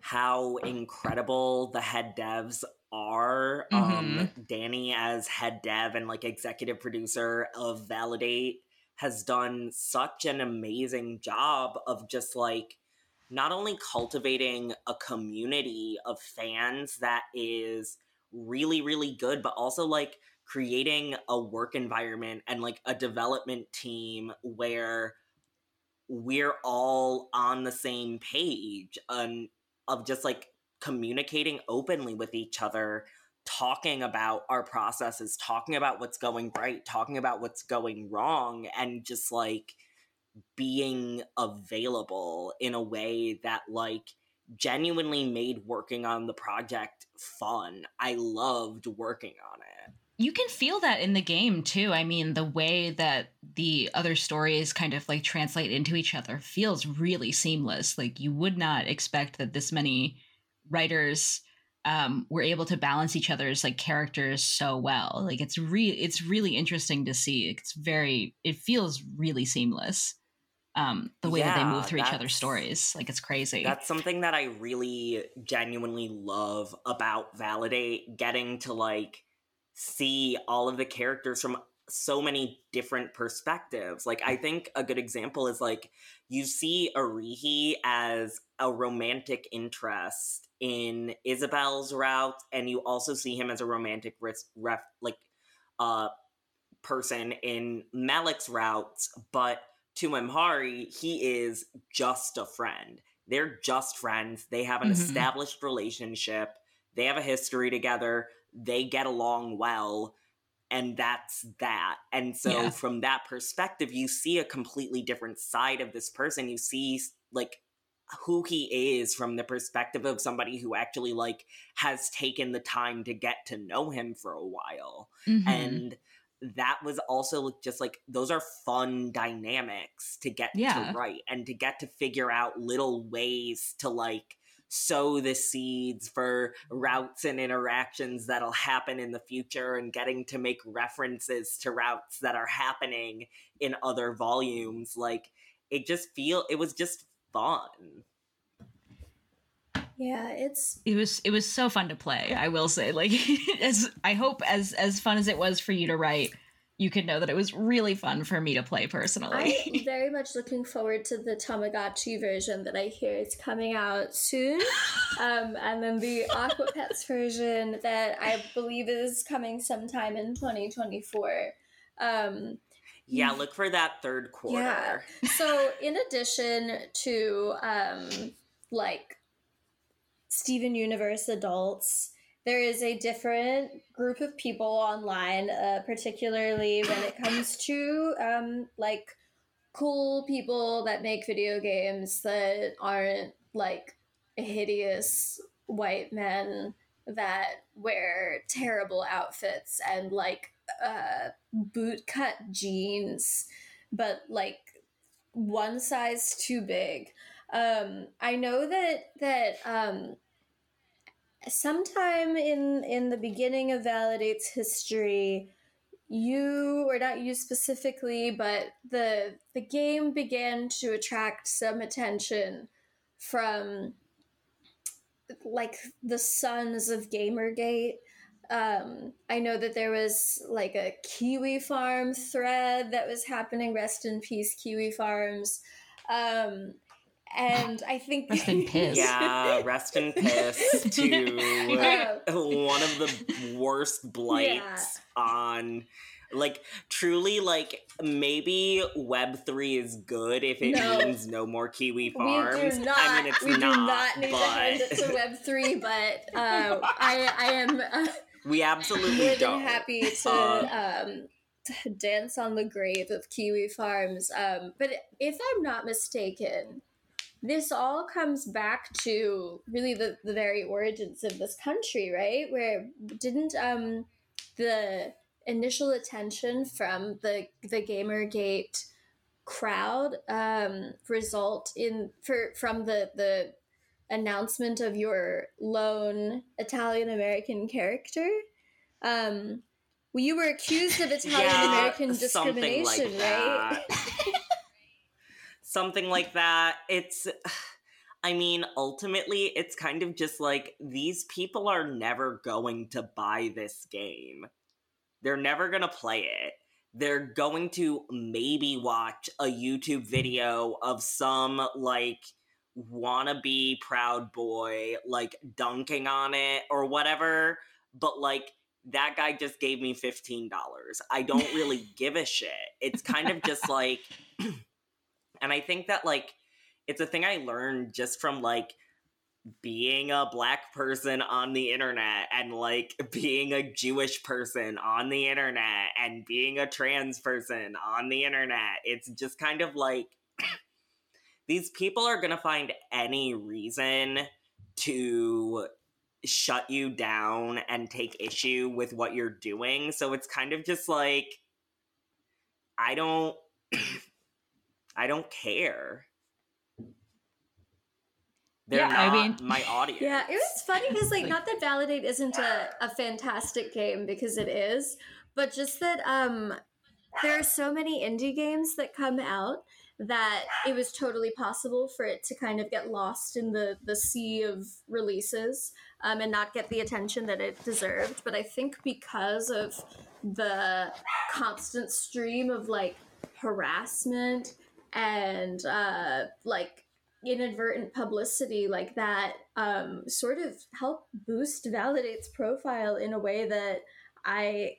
how incredible the head devs are. Um, mm-hmm. Um, Danny as head dev and like executive producer of Validate has done such an amazing job of just like not only cultivating a community of fans that is really really good but also like creating a work environment and like a development team where we're all on the same page and of just like communicating openly with each other talking about our processes talking about what's going right talking about what's going wrong and just like being available in a way that like genuinely made working on the project fun i loved working on it you can feel that in the game too. I mean, the way that the other stories kind of like translate into each other feels really seamless. Like you would not expect that this many writers um, were able to balance each other's like characters so well. Like it's really it's really interesting to see. It's very it feels really seamless. Um, the way yeah, that they move through each other's stories, like it's crazy. That's something that I really genuinely love about Validate. Getting to like see all of the characters from so many different perspectives. Like I think a good example is like you see Arihi as a romantic interest in Isabel's route, and you also see him as a romantic ref, ref like uh person in Malik's route, but to Amhari, he is just a friend. They're just friends. They have an mm-hmm. established relationship. They have a history together they get along well and that's that. And so Yeah. from that perspective, you see a completely different side of this person. You see like who he is from the perspective of somebody who actually like has taken the time to get to know him for a while. Mhm. And that was also just like those are fun dynamics to get Yeah. to write and to get to figure out little ways to like sow the seeds for routes and interactions that'll happen in the future and getting to make references to routes that are happening in other volumes. Like it just feel it was just fun. Yeah, it's it was it was so fun to play i will say. Like as i hope as as fun as it was for you to write you could know that it was really fun for me to play personally I'm very much looking forward to the Tamagotchi version that I hear is coming out soon. um, and then the Aqua Pets version that I believe is coming sometime in 2024. Um, yeah look for that third quarter Yeah. so in addition to um like steven universe adults there is a different group of people online uh, particularly when it comes to um like cool people that make video games that aren't like hideous white men that wear terrible outfits and like uh bootcut jeans but like one size too big. Um i know that that um sometime in in the beginning of validates history you or not you specifically but the the game began to attract some attention from like the sons of gamergate. Um i know that there was like a kiwi farm thread that was happening. Rest in peace kiwi farms. Um and i think Rest in piss. Yeah, rest in piss to one of the worst blights on like truly like maybe web 3 is good if it No. means no more kiwi we farms do not i mean it's we not, do not need but to hand it to web 3 but uh, i i am uh, we absolutely don't. happy to Uh, um to dance on the grave of kiwi farms. Um but if i'm not mistaken this all comes back to really the, the very origins of this country right where didn't um the initial attention from the the gamergate crowd um result in for from the the announcement of your lone Italian American character. Um, well, you were accused of Italian American like discrimination, right? something like that. It's, I mean, ultimately, it's kind of just like these people are never going to buy this game. They're never going to play it. They're going to maybe watch a YouTube video of some like wannabe proud boy like dunking on it or whatever, but like that guy just gave me $15. I don't really give a shit. It's kind of just like and I think that like it's a thing I learned just from like being a black person on the internet and like being a Jewish person on the internet and being a trans person on the internet. It's just kind of like these people are going to find any reason to shut you down and take issue with what you're doing. So it's kind of just like I don't I don't care. They're Yeah, I not mean- my audience. Yeah, it was funny because like not that Validate isn't a, a fantastic game because it is, but just that um there are so many indie games that come out that it was totally possible for it to kind of get lost in the the sea of releases um, and not get the attention that it deserved. But I think because of the constant stream of like harassment and uh, like inadvertent publicity like that um, sort of help boost validate's profile in a way that I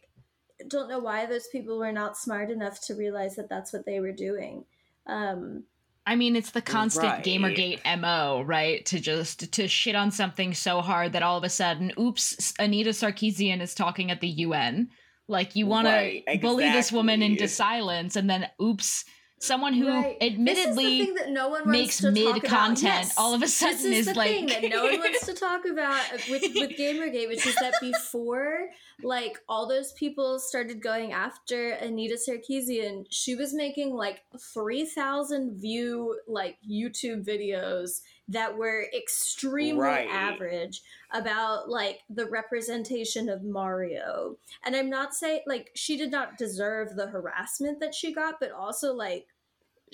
don't know why those people were not smart enough to realize that that's what they were doing. Um, I mean, it's the constant Right. Gamergate MO, right? To just to shit on something so hard that all of a sudden, oops, Anita Sarkeesian is talking at the UN. Like you want Right, to bully this woman into silence, and then oops, someone who Right. this is the admittedly thing that no one makes mid content Yes. all of a this sudden is is, the like thing that no one wants to talk about with with Gamergate, which is that before like all those people started going after Anita Sarkeesian, she was making like three thousand view like YouTube videos that were extremely Right. average about like the representation of Mario. And I'm not saying like she did not deserve the harassment that she got, but also like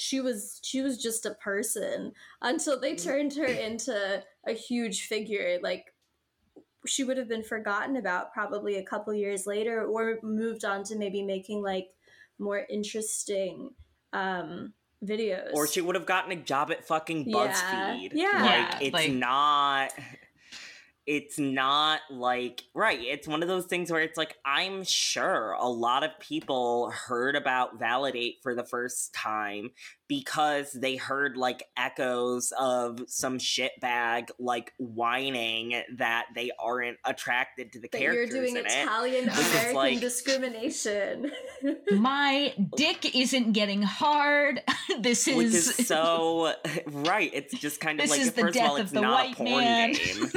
she was she was just a person until they turned her into a huge figure like she would have been forgotten about probably a couple years later or moved on to maybe making like more interesting um videos Or she would have gotten a job at fucking Yeah. BuzzFeed. Yeah. yeah. Like it's like- not it's not like right it's one of those things where it's like i'm sure a lot of people heard about validate for the first time because they heard like echoes of some shitbag like whining that they aren't attracted to the that you're doing in it Italian Which American like- discrimination. my dick isn't getting hard. this which is, is so right it's just kind of this like is the first of all death it's of the not white a porn man. game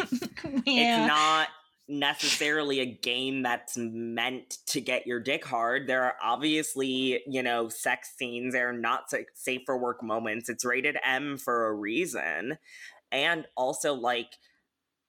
yeah. it's not necessarily a game that's meant to get your dick hard. There are obviously, you know, sex scenes. There are not safe for work moments. It's rated M for a reason. And also, like,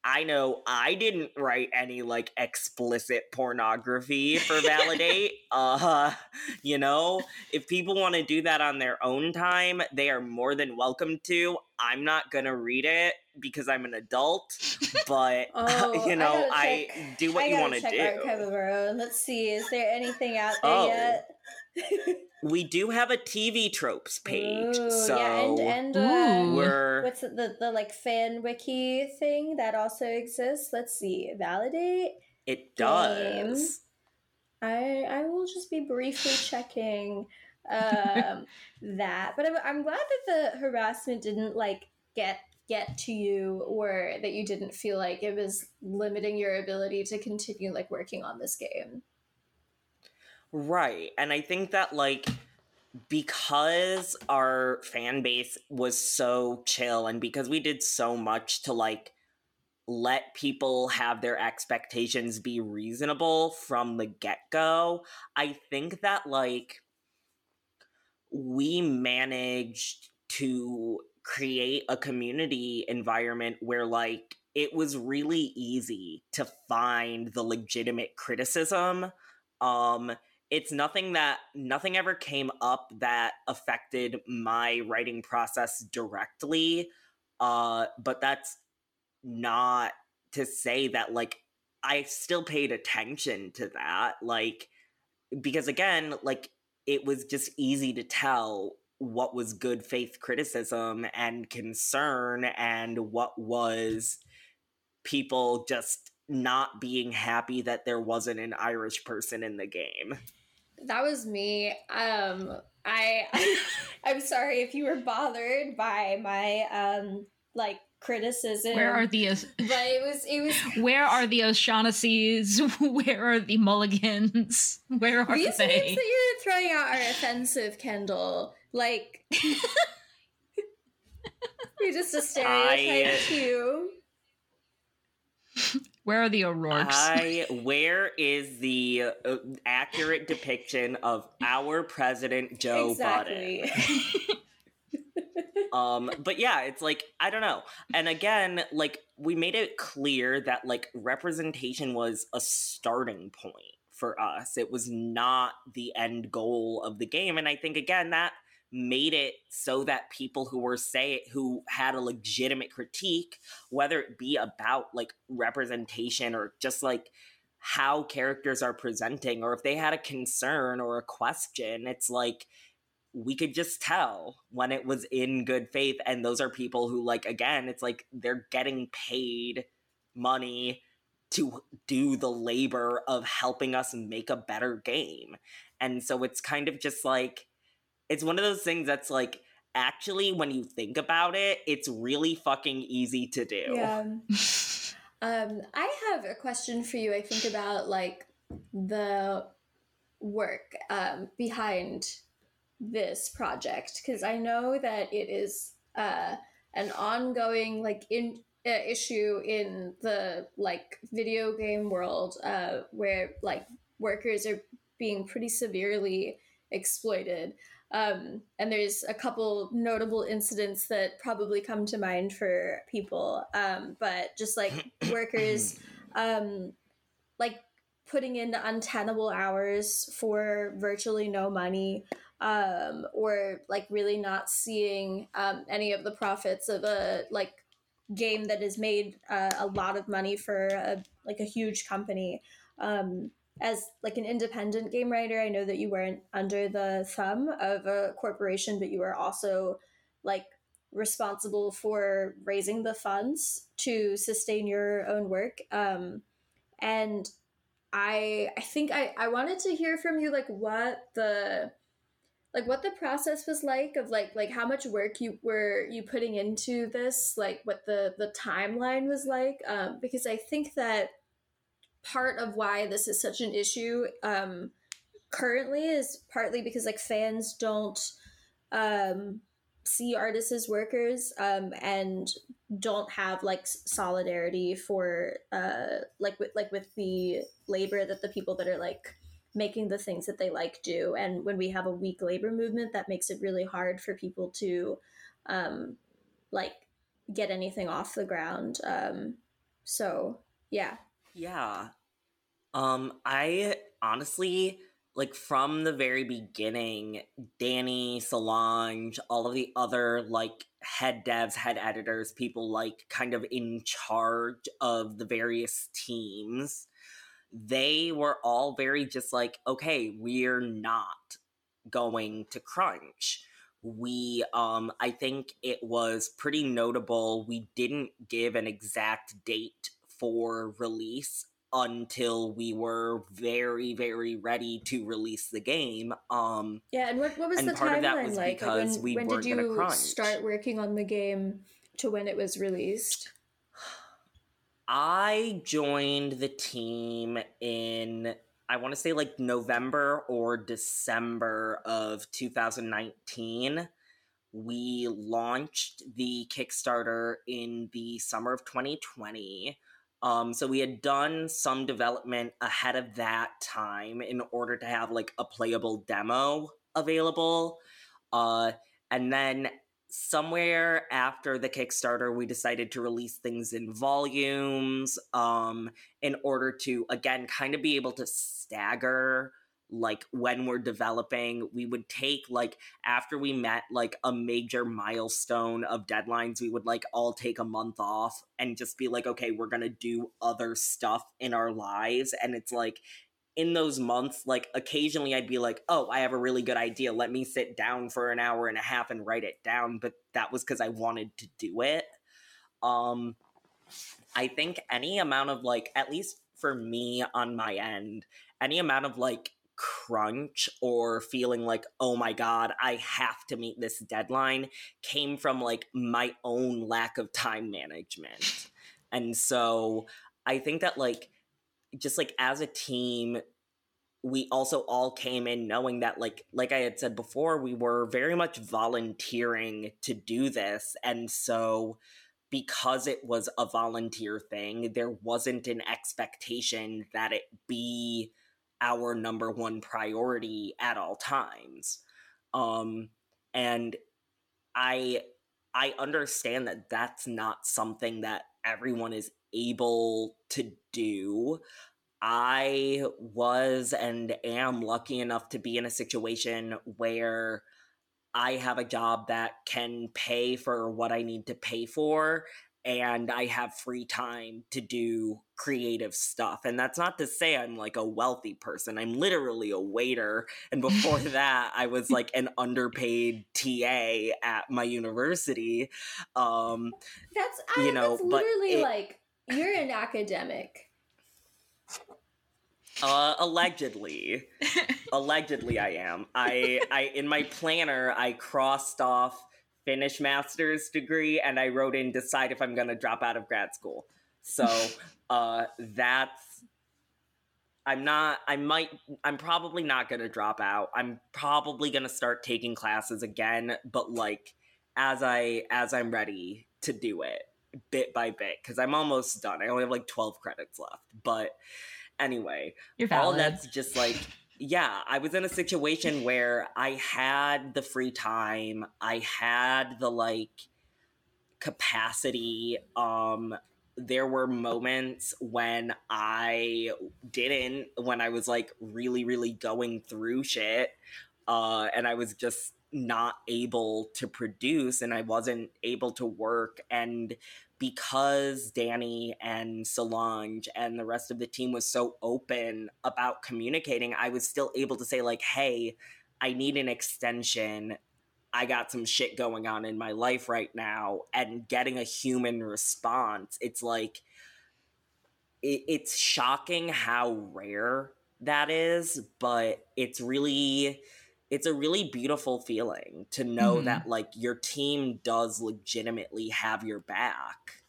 I know I didn't write any like explicit pornography for Validate. uh, you know, if people want to do that on their own time, they are more than welcome to. I'm not gonna read it because I'm an adult, but Oh, I you know, I, check- do what I you want to do. Archive of our own. Let's see. Is there anything out there Oh, yet? We do have a TV tropes page, Ooh, so yeah, and and uh, we're what's it, the the like fan wiki thing that also exists? Let's see. Validate. it does. Game. I I will just be briefly checking um that, but I'm I'm glad that the harassment didn't like get get to you or that you didn't feel like it was limiting your ability to continue like working on this game. Right. And I think that, like, because our fan base was so chill and because we did so much to, like, let people have their expectations be reasonable from the get go, I think that, like, we managed to create a community environment where, like, it was really easy to find the legitimate criticism. Um, it's nothing that nothing ever came up that affected my writing process directly uh but that's not to say that like i still paid attention to that like because again like it was just easy to tell what was good faith criticism and concern and what was people just not being happy that there wasn't an Irish person in the game. That was me. Um, I I'm sorry if you were bothered by my um like criticism. Where are the But it was it was where are the O'Shaughnessy's? Where are the Mulligans? Where are these names they? that you're throwing out are offensive, Kendall. Like you're just a stereotype I- too. Where are the O'Rourke's? I where is the uh, accurate depiction of our president Joe exactly. Budden? um but yeah it's like i don't know and again like we made it clear that like representation was a starting point for us it was not the end goal of the game and i think again that made it so that people who were say who had a legitimate critique whether it be about like representation or just like how characters are presenting or if they had a concern or a question it's like we could just tell when it was in good faith and those are people who like again it's like they're getting paid money to do the labor of helping us make a better game. And so it's kind of just like it's one of those things that's like actually when you think about it it's really fucking easy to do Yeah. Um, I have a question for you. I think about like the work um, behind this project because I know that it is uh, an ongoing like in uh, issue in the like video game world uh, where like workers are being pretty severely exploited. Um, and there's a couple notable incidents that probably come to mind for people. Um, but just like workers, um, like putting in untenable hours for virtually no money, um, or like really not seeing um, any of the profits of a like game that has made uh, a lot of money for a, like a huge company. Um, as like an independent game writer, I know that you weren't under the thumb of a corporation, but you were also like responsible for raising the funds to sustain your own work. Um, and I I think I, I wanted to hear from you like what the like what the process was like of like like how much work you were you putting into this like what the the timeline was like um, because I think that part of why this is such an issue um, currently is partly because like fans don't um, see artists as workers um, and don't have like solidarity for uh, like with like with the labor that the people that are like making the things that they like do. And when we have a weak labor movement that makes it really hard for people to um, like get anything off the ground um, so yeah Yeah. Um, I honestly like from the very beginning, Danny, Solange, all of the other like head devs, head editors, people like kind of in charge of the various teams, they were all very just like, okay, we're not going to crunch. We um I think it was pretty notable we didn't give an exact date for release until we were very very ready to release the game um yeah and what, what was And the part of that timeline was like because when, we when did you start working on the game to when it was released I joined the team in I want to say like November or December of 2019. We launched the Kickstarter in the summer of 2020. Um, so we had done some development ahead of that time in order to have like a playable demo available. Uh, and then somewhere after the Kickstarter, we decided to release things in volumes um, in order to, again, kind of be able to stagger like when we're developing we would take like after we met like a major milestone of deadlines we would like all take a month off and just be like okay we're gonna do other stuff in our lives. And it's like in those months like occasionally i'd be like oh i have a really good idea. Let me sit down for an hour and a half and write it down. But that was because i wanted to do it. Um i think any amount of like at least for me on my end any amount of like crunch or feeling like oh my god i have to meet this deadline came from like my own lack of time management. And so i think that like just like as a team we also all came in knowing that like like i had said before we were very much volunteering to do this. And so because it was a volunteer thing there wasn't an expectation that it be our number one priority at all times. Um and i i understand that that's not something that everyone is able to do. I was and am lucky enough to be in a situation where i have a job that can pay for what i need to pay for and I have free time to do creative stuff. And that's not to say I'm like a wealthy person. I'm literally a waiter. And before that, I was like an underpaid TA at my university. Um, That's You know, that's but literally it- like you're an academic. uh, allegedly, allegedly, I am. I, I in my planner, I crossed off finish master's degree, and I wrote in decide if I'm going to drop out of grad school. So uh, that's I'm not I might I'm probably not going to drop out. I'm probably going to start taking classes again, but like as I as I'm ready to do it bit by bit cuz I'm almost done. I only have like 12 credits left. But anyway, all that's just like yeah, I was in a situation where I had the free time, I had the like capacity um there were moments when I didn't, when I was like really, really going through shit, uh, and I was just not able to produce and I wasn't able to work. And because Danny and Solange and the rest of the team was so open about communicating, I was still able to say, like, hey, I need an extension. I got some shit going on in my life right now, and getting a human response, it's like, it, it's shocking how rare that is, but it's really it's a really beautiful feeling to know Mhm. that like your team does legitimately have your back.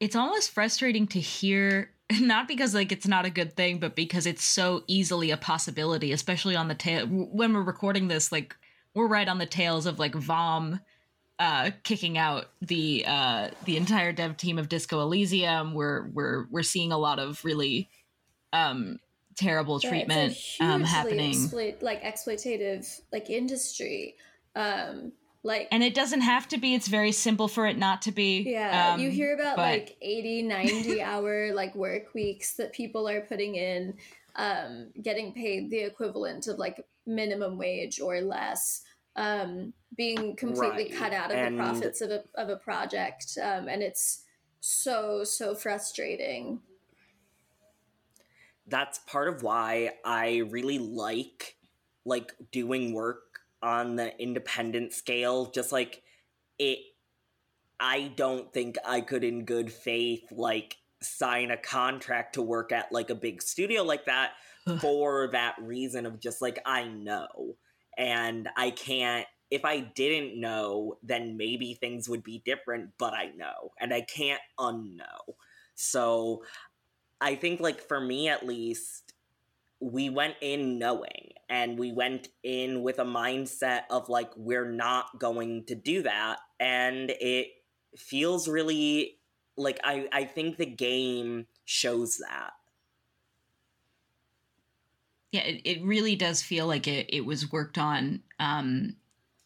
it's almost frustrating to hear not because like it's not a good thing but because it's so easily a possibility especially on the tail when we're recording this like we're right on the tails of like ZA/UM uh kicking out the uh the entire dev team of disco elysium we're we're we're seeing a lot of really um terrible Yeah, treatment it's a um happening exploit- like exploitative like industry. Um, like and it doesn't have to be it's very simple for it not to be Yeah, um, you hear about but- like 80, 90 hour like work weeks that people are putting in, um, getting paid the equivalent of like minimum wage or less, um, being completely Right, cut out of and- the profits of a, of a project. Um, and it's so, so frustrating. That's part of why I really like like doing work on the independent scale just like it I don't think I could in good faith like sign a contract to work at like a big studio like that for that reason of just like I know. And I can't if I didn't know then maybe things would be different but I know. And I can't unknow. So I think like for me at least we went in knowing and we went in with a mindset of like we're not going to do that and it feels really like I I think the game shows that. yeah it, it really does feel like it, it was worked on um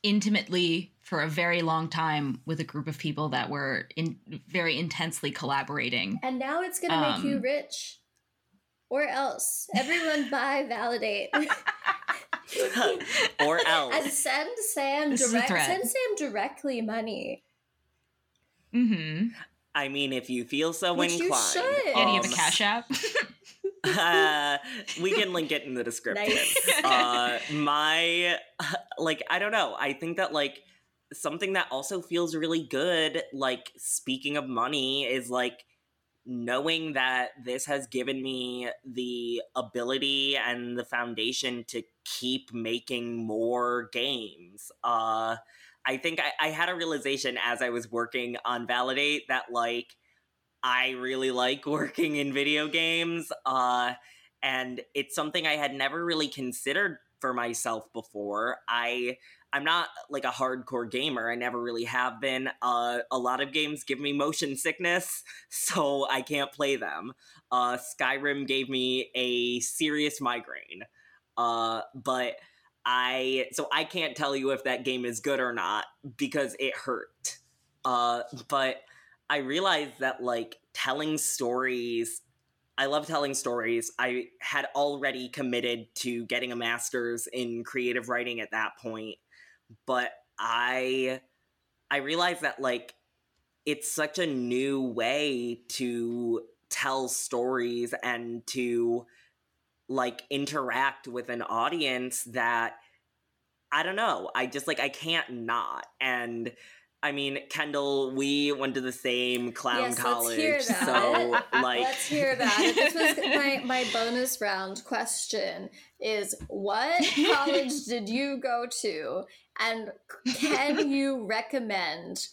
intimately for a very long time with a group of people that were in very intensely collaborating And now it's going to make you Um, rich. Or else. Everyone buy Validate. or else. and send Sam This is a direct send Sam directly money. mm-hmm I mean if you feel so Which you inclined. should. yeah do you have a um, cash app uh, we can link it in the description. Nice. uh, my like, I don't know. I think that like something that also feels really good. Like speaking of money, is like knowing that this has given me the ability and the foundation to keep making more games. Uh, I think I, I had a realization as I was working on Validate that like I really like working in video games. Uh, and it's something I had never really considered for myself before. I I'm not like a hardcore gamer. I never really have been. Uh, a lot of games give me motion sickness, so I can't play them. Uh, Skyrim gave me a serious migraine. Uh, but I so I can't tell you if that game is good or not because it hurt. Uh, but I realized that like telling stories, I love telling stories. I had already committed to getting a master's in creative writing at that point, but I I realized that like it's such a new way to tell stories and to like interact with an audience that I don't know. I just like I can't not. And I mean, Kendall, we went to the same clown yes, college, let's hear so like let's hear that. This was my, my bonus round question is what college did you go to? And can you recommend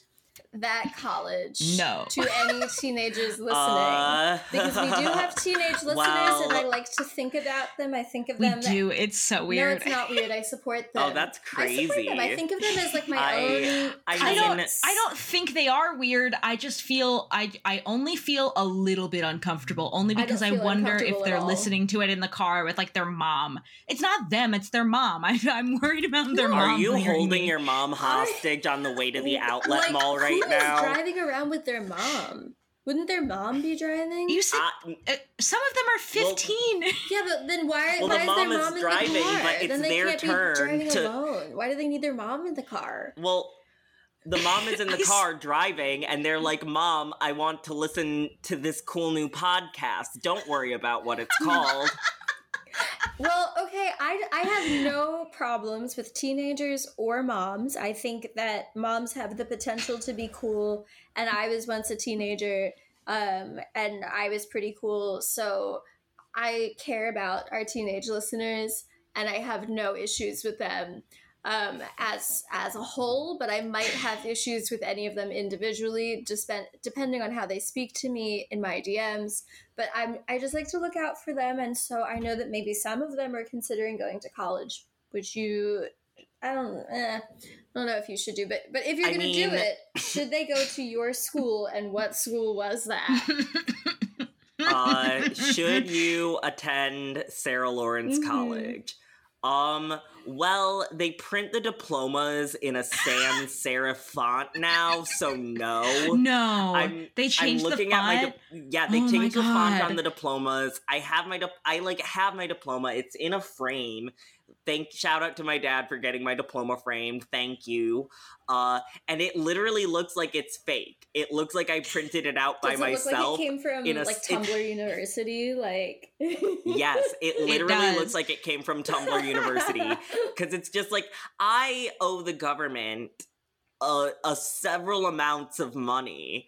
that college No. to any teenagers listening. Uh, because we do have teenage listeners, Well- and I like to think about them. I think of We them. do. It's so weird. No, it's not weird. I support them. Oh, that's crazy. I support them. I think of them as like my I- own. I I don't. I don't think they are weird. I just feel. I. I only feel a little bit uncomfortable, only because I, feel wonder if they're listening to it in the car with like their mom. It's not them. It's their mom. I, I'm worried about their No. mom. Are you holding me. your mom hostage on the way to the outlet like, mall right who is now? driving around with their mom? Wouldn't their mom be driving? You said Uh, some of them are 15. yeah, but then why? Well, why the is mom their is mom in driving, the car? but it's then they their can't turn be driving to- alone. Why do they need their mom in the car? well, the mom is in the I s- car driving, and they're like, "Mom, I want to listen to this cool new podcast. Don't worry about what it's called." Well, okay, I, I have no problems with teenagers or moms. I think that moms have the potential to be cool, and I was once a teenager, um, and I was pretty cool. So I care about our teenage listeners, and I have no issues with them um, as as a whole. But I might have issues with any of them individually, just depending on how they speak to me in my DMs but I'm I just like to look out for them, and so I know that maybe some of them are considering going to college, which you, I don't, eh, I don't know if you should do, but but if you're gonna mean- do it, should they go to your school, and what school was that? uh, should you attend Sarah Lawrence Mhm. College? Um, well, they print the diplomas in a sans serif font now, so no. No, I'm- they changed I'm looking the at my font. di- yeah, they Oh changed the font on the diplomas. I have my dip- I like have my diploma. It's in a frame. Thank shout out to my dad for getting my diploma framed. Thank you. Uh, and it literally looks like it's fake. It looks like I printed it out by Does it look myself. like it came from in a like s- it- Tumblr University? Like yes, it literally does. looks like it came from Tumblr University because it's just like I owe the government a, a several amounts of money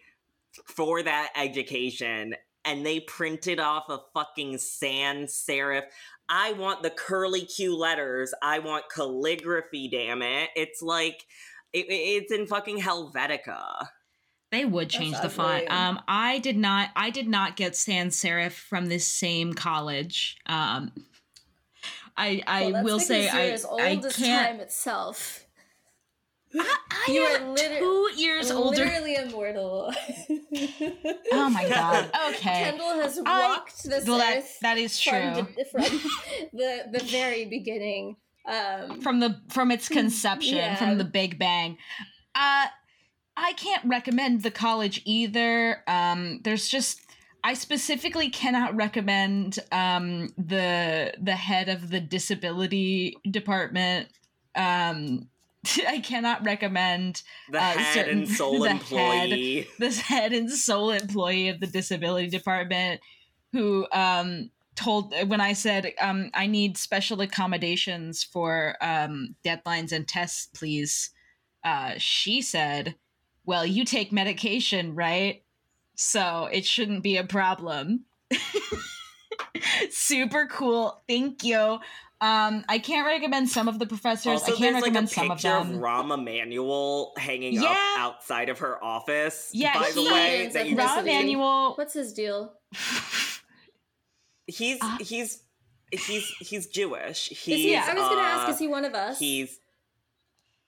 for that education, and they printed off a fucking sans serif. I want the curly Q letters. I want calligraphy. Damn it! It's like it, it's in fucking Helvetica. They would That's change the font. Um, I did not. I did not get sans serif from this same college. Um, I I Well, that's will say you're I as old I as can't. time itself. I, I You am are liter- two years older. Literally immortal. Oh my god. Okay. Kendall has I- walked this Well, that earth that is true. the, from the the very beginning. Um, From the from its conception, Yeah. from the Big Bang. Uh, I can't recommend the college either. Um, there's just I specifically cannot recommend um the the head of the disability department. Um, I cannot recommend The Uh, head certain- and soul employee. this head and sole employee of the disability department who um told when I said um I need special accommodations for um deadlines and tests please uh she said well you take medication right? So it shouldn't be a problem. Super cool. Thank you um I can't recommend some of the professors Also, I can't there's like a recommend some of picture of, them Rahm Emanuel hanging up outside of her office. Yeah, by the way, Rahm that you Rahm Emanuel what's his deal? he's Uh, he's he's he's Jewish. He's, Is he, I was going to ask, uh, is he one of us? He's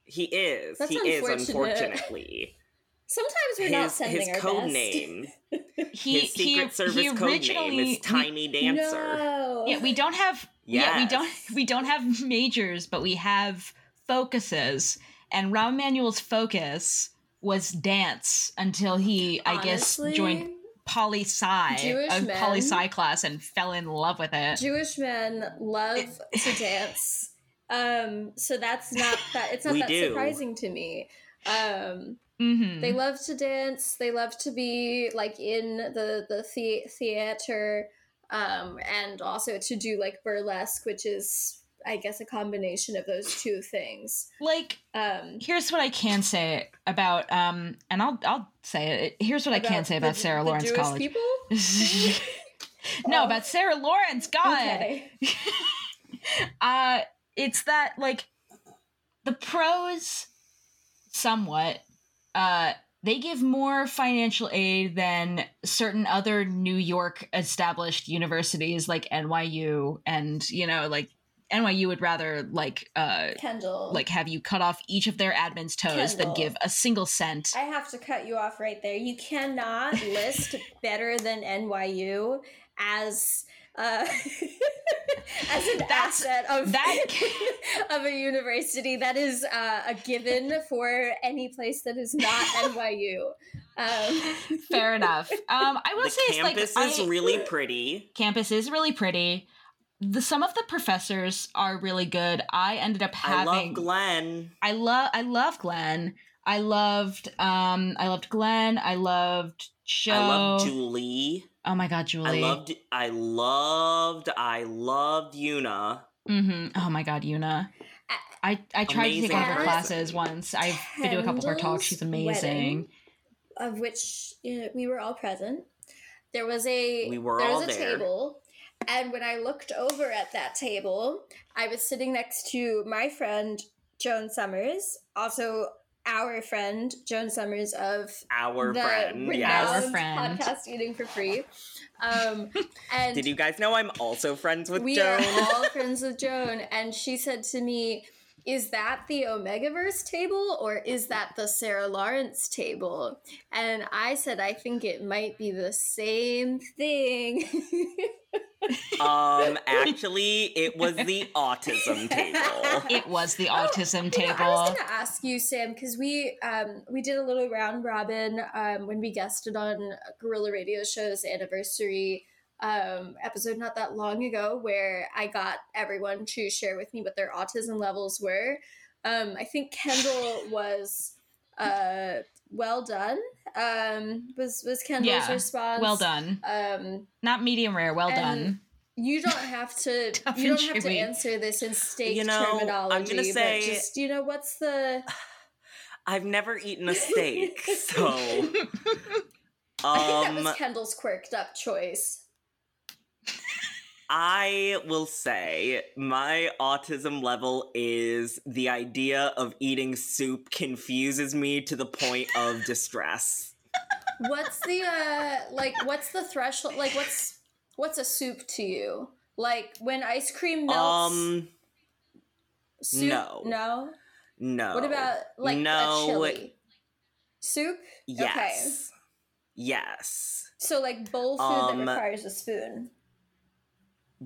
he is. That's he is unfortunate. unfortunately. Sometimes we're not his sending his our code best. name, he his Secret he, Service he code name is Tiny Dancer. No. Yeah, we don't have. Yeah, we don't. We don't have majors, but we have focuses. And Rahm Emanuel's focus was dance until he, I guess, joined poli sci, Jewish a men- poli sci class, and fell in love with it. Jewish men love to dance. Um, so that's not that. It's not We that do. surprising to me. Um, hmm they love to dance. They love to be like in the the, the- theater, um, and also to do like burlesque, which is, I guess, a combination of those two things. Like, Um, here's what I can say about um, and I'll I'll say it. Here's what I can say about the- Sarah Lawrence Jewish College. People? no, Oh. about Sarah Lawrence. God. Okay. uh it's that like the pros somewhat uh they give more financial aid than certain other New York established universities like NYU and you know like NYU would rather like uh Kendall. like have you cut off each of their admins toes than give a single cent. I have to cut you off right there. You cannot list better than NYU as uh, as an That's- asset of that- of a university that is uh, a given for any place that is not NYU. Um, Fair enough. Um I will the say it's like campus is I- really pretty. campus is really pretty. The, some of the professors are really good. I ended up having. I love Glenn. I love I love Glenn. I loved um I loved Glenn. I loved Joe. I love Julie. Oh my god, Julie. I loved I loved I loved Yuna. hmm Oh my god, Yuna. I I tried to take one of her classes once. I've been to a couple of her talks. She's amazing. wedding, of which you know, we were all present. There was a We were there all was a there. table, and when I looked over at that table, I was sitting next to my friend Joan Summers, also our friend Joan Summers of Our the friend. renowned Yes. Our friend. podcast Eating for Free. Um, and Did you guys know I'm also friends with we Joan? are all friends with Joan, and she said to me, "Is that the Omegaverse table, or is that the Sarah Lawrence table?" And I said, "I think it might be the same thing." um, actually, it was the autism table. It was the Oh, autism you know, table. I was going to ask you, Sam, because we um, we did a little round robin um, when we guested on Gorilla Radio Show's anniversary um, episode not that long ago, where I got everyone to share with me what their autism levels were. Um, I think Kendall was uh, well done. Um, was was Kendall's Yeah, response? well done. Um, Not medium rare. Well done. you don't have to. You don't have to answer this in steak You know, I'm terminology. gonna say- but just you know, what's the I've never eaten a steak, so I think that um, was Kendall's quirked up choice. I will say my autism level is the idea of eating soup confuses me to the point of distress. What's the uh like? What's the threshold? Like, what's what's a soup to you? Like when ice cream melts. Um, soup? no. no. no. What about like no. a chili soup? Yes. Yes. So like bowl food Um, that requires a spoon.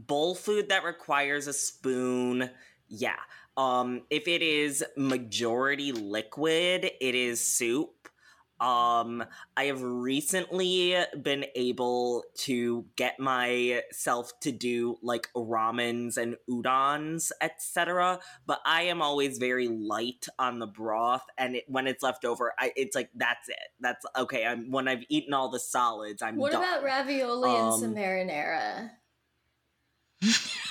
Bowl food that requires a spoon yeah um if it is majority liquid it is soup um i have recently been able to get myself to do like ramens and udons etc but i am always very light on the broth and it, when it's left over I, it's like that's it that's okay i'm when i've eaten all the solids i'm What done. about ravioli and some Um, marinara?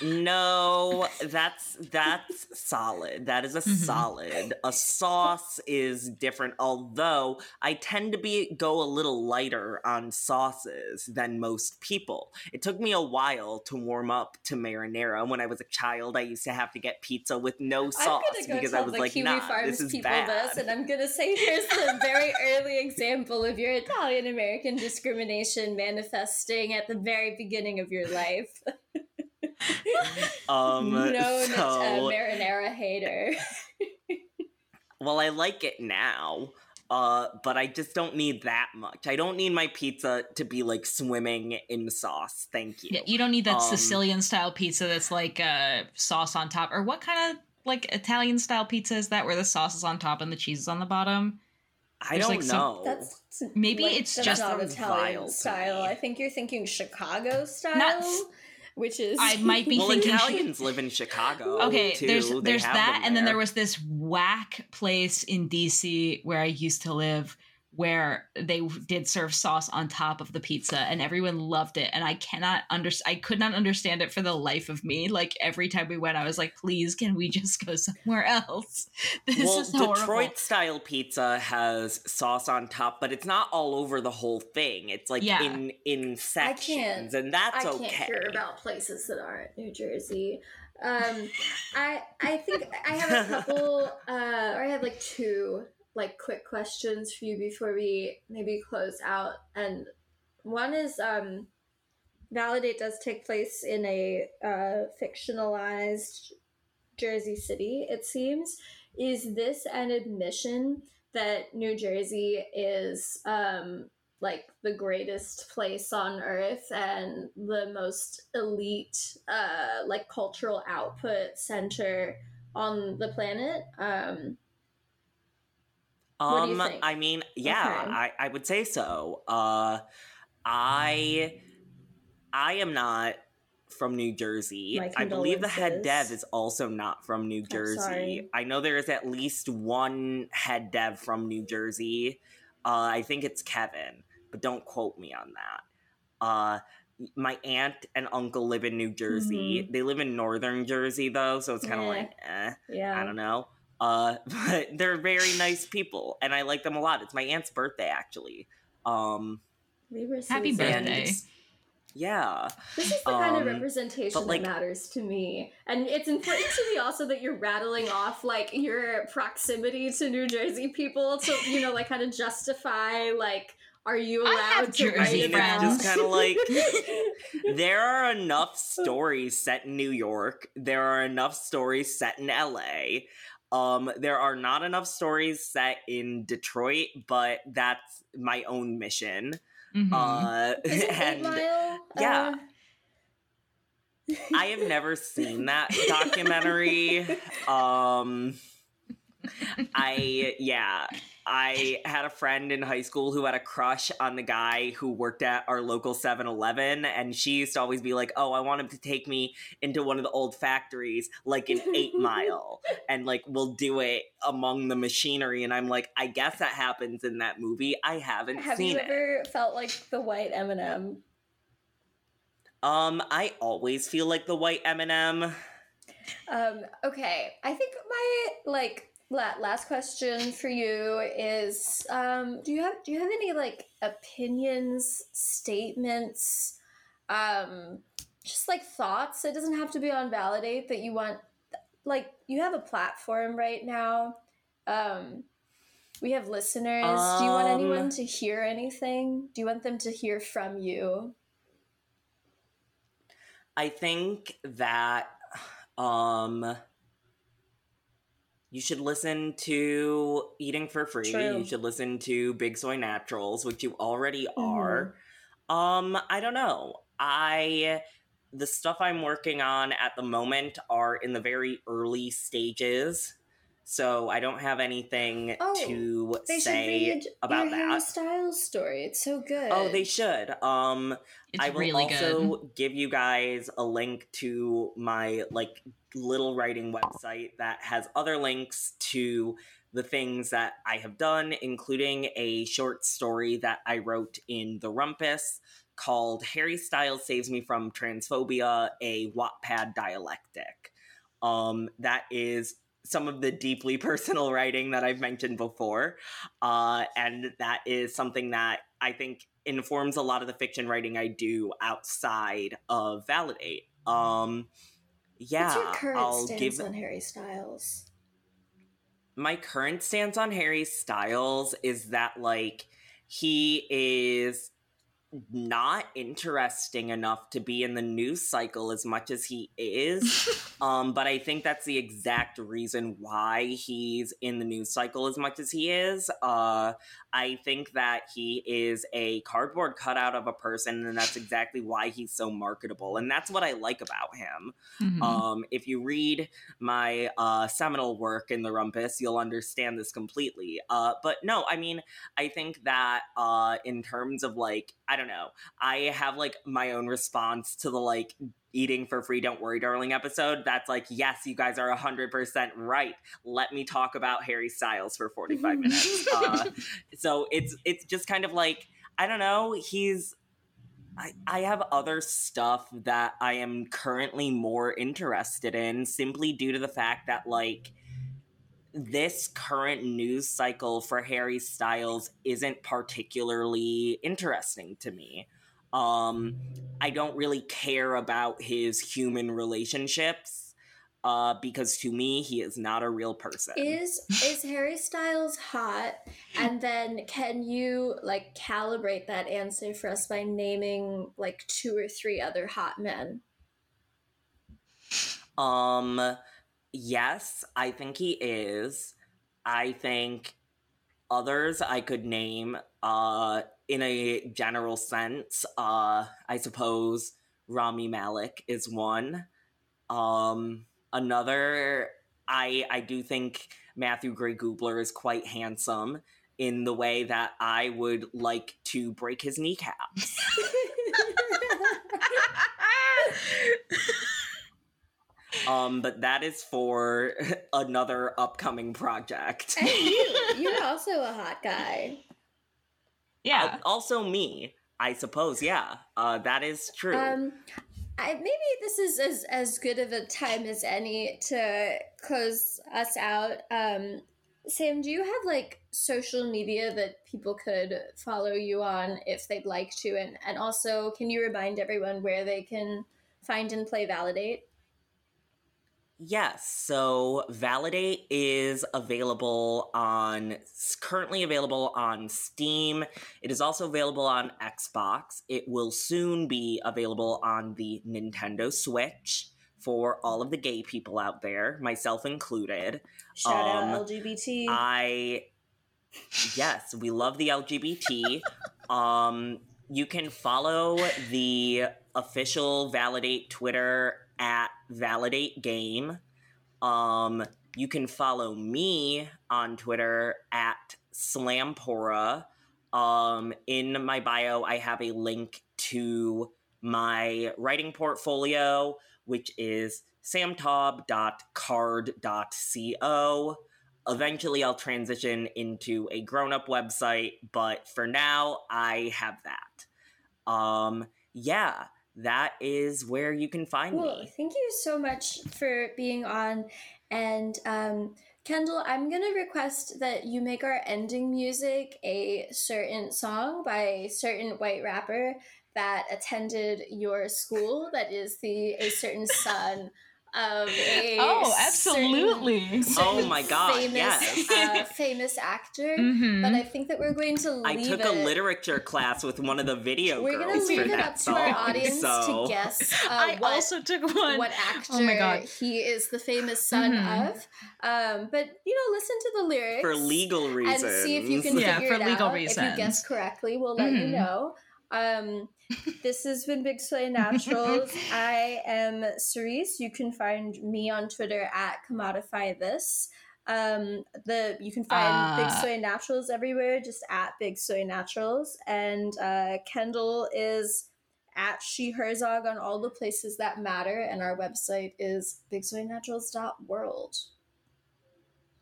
No, that's that's solid. That is a Mhm. solid. A sauce is different, although I tend to be go a little lighter on sauces than most people. It took me a while to warm up to marinara. When I was a child, I used to have to get pizza with no sauce go because I was like, Kiwi nah, Farms this is people bad. this, and I'm gonna say here's the very early example of your Italian American discrimination manifesting at the very beginning of your life. um, Known as so a marinara hater. well, I like it now. Uh, but I just don't need that much. I don't need my pizza to be like swimming in sauce. Thank you. Yeah, you don't need that Um, Sicilian style pizza that's like uh, sauce on top. Or what kind of like Italian style pizza is that where the sauce is on top and the cheese is on the bottom? I There's, don't like, some- know. That's Maybe like, it's that's just not Italian style. I think you're thinking Chicago style, Not- which is I might be well, thinking- Italians live in Chicago. Okay, too. there's They there's that, them and then there there was this whack place in DC where I used to live where they did serve sauce on top of the pizza and everyone loved it and I cannot under I could not understand it for the life of me like every time we went I was like please can we just go somewhere else this well, is horrible Detroit style pizza has sauce on top, but it's not all over the whole thing. It's like Yeah. in in sections, and that's I okay. can't hear about places that aren't New Jersey. Um, I I think I have a couple, uh, or I have like two like quick questions for you before we maybe close out. And one is um, Validate does take place in a uh, fictionalized Jersey City, it seems. Is this an admission that New Jersey is um, like the greatest place on earth and the most elite uh, like cultural output center on the planet? Um, Um, do you think? I mean, yeah, Okay. I, I would say so. Uh, I I am not from New Jersey. I believe the head dev is also not from New Jersey. I know there is at least one head dev from New Jersey. Uh, I think it's Kevin, but don't quote me on that. Uh, my aunt and uncle live in New Jersey. They live in northern Jersey though, so it's kind of Mm-hmm. Like, eh. yeah. I don't know. Uh, but they're very nice people, and I like them a lot. It's my aunt's birthday, actually. Um, Libra Happy birthday. yeah. This is the kind of Um, representation like- that matters to me. And it's important to me also that you're rattling off like your proximity to New Jersey people to, you know, like kind of justify like are you allowed to Jersey write I mean, about- it's just kind of like there are enough stories set in New York. There are enough stories set in LA. Um, there are not enough stories set in Detroit, but that's my own mission. Mhm. Uh, Is it Eight and Mile? yeah. Uh, I have never seen that documentary. Um I yeah, I had a friend in high school who had a crush on the guy who worked at our local 7-Eleven and she used to always be like, "Oh, I want him to take me into one of the old factories like an 8 mile and like we'll do it among the machinery." And I'm like, "I guess that happens in that movie. I haven't Have seen you it." ever felt like the white Eminem? Um, I always feel like the white Eminem. Um, okay, I think my like last question for you is: um, Do you have do you have any like opinions, statements, um, just like thoughts? It doesn't have to be on validate that you want. Like you have a platform right now. Um, we have listeners. do you want Um, anyone to hear anything? Do you want them to hear from you? I think that um you should listen to Eating for Free. True. You should listen to Big Soy Naturals, which you already Mm-hmm. are. Um, I don't know. I the stuff I'm working on at the moment are in the very early stages. So I don't have anything Oh, to They should say read about your Harry that. Styles story. It's so good. Oh, they should. Um it's I will really also good. give you guys a link to my like little writing website that has other links to the things that I have done, including a short story that I wrote in the Rumpus called Harry Styles Saves Me from Transphobia, a Wattpad dialectic. Um, that is some of the deeply personal writing that I've mentioned before. Uh, and that is something that I think informs a lot of the fiction writing I do outside of Validate. Um, yeah, What's your current I'll stance give on Harry Styles? my current stance on Harry Styles is that like he is not interesting enough to be in the news cycle as much as he is. um, but I think that's the exact reason why he's in the news cycle as much as he is. Uh, I think that he is a cardboard cutout of a person, and that's exactly why he's so marketable. And that's what I like about him. Mhm. Um, if you read my uh, seminal work in the Rumpus, you'll understand this completely. Uh, but no, I mean, I think that uh, in terms of like, I don't know, I have like my own response to the like eating for free, don't worry, darling episode. That's like, yes, you guys are 100% right. Let me talk about Harry Styles for 45 minutes. Uh, so it's it's just kind of like, I don't know, he's I, I have other stuff that I am currently more interested in simply due to the fact that, like, this current news cycle for Harry Styles isn't particularly interesting to me. Um, I don't really care about his human relationships. uh, because to me, he is not a real person. Is is Harry Styles hot? And then can you like calibrate that answer for us by naming like two or three other hot men? Um, yes, I think he is. I think others I could name, uh, in a general sense, uh, I suppose Rami Malek is one. Um, another, I I do think Matthew Gray Gubler is quite handsome in the way that I would like to break his kneecaps. Um, but that is for another upcoming project. and you, you're also a hot guy. Yeah. Uh, also me, I suppose. Yeah, uh, that is true. Um, I maybe this is as as good of a time as any to close us out. Um, Sam, do you have like social media that people could follow you on if they'd like to, and and also can you remind everyone where they can find and play Validate? Yes, so Validate is available on currently available on Steam. It is also available on Xbox. It will soon be available on the Nintendo Switch for all of the gay people out there, myself included. Shout Um, out LGBT. I yes, we love the LGBT. um, you can follow the official Validate Twitter at Validate Game. Um, you can follow me on Twitter at Slampora. Um, in my bio, I have a link to my writing portfolio, which is samtob.card.co. Eventually, I'll transition into a grown up website, but for now, I have that. Um, yeah, that is where you can find me. Thank you so much for being on. And um, Kendall, I'm going to request that you make our ending music a certain song by a certain white rapper that attended your school that is the a certain son of a oh, certain- absolutely. Oh my God, famous, yes. uh, famous actor. Mhm. But I think that we're going to I leave took it. a literature class with one of the video We're gonna leave for it that up to our audience so to guess uh, I what also took one. what actor Oh my God. he is the famous son Mhm. of. Um, but you know, listen to the lyrics for legal reasons. and see if you can Yeah, figure for it legal out. If you guess correctly, we'll let you Mhm. know. Um, this has been Big Soy Naturals. I am Cerise. You can find me on Twitter at commodify this. Um, the you can find Big Uh, Soy Naturals everywhere, just at Big Soy Naturals. And uh, Kendall is at She Herzog on all the places that matter, and our website is bigsoynaturals.world.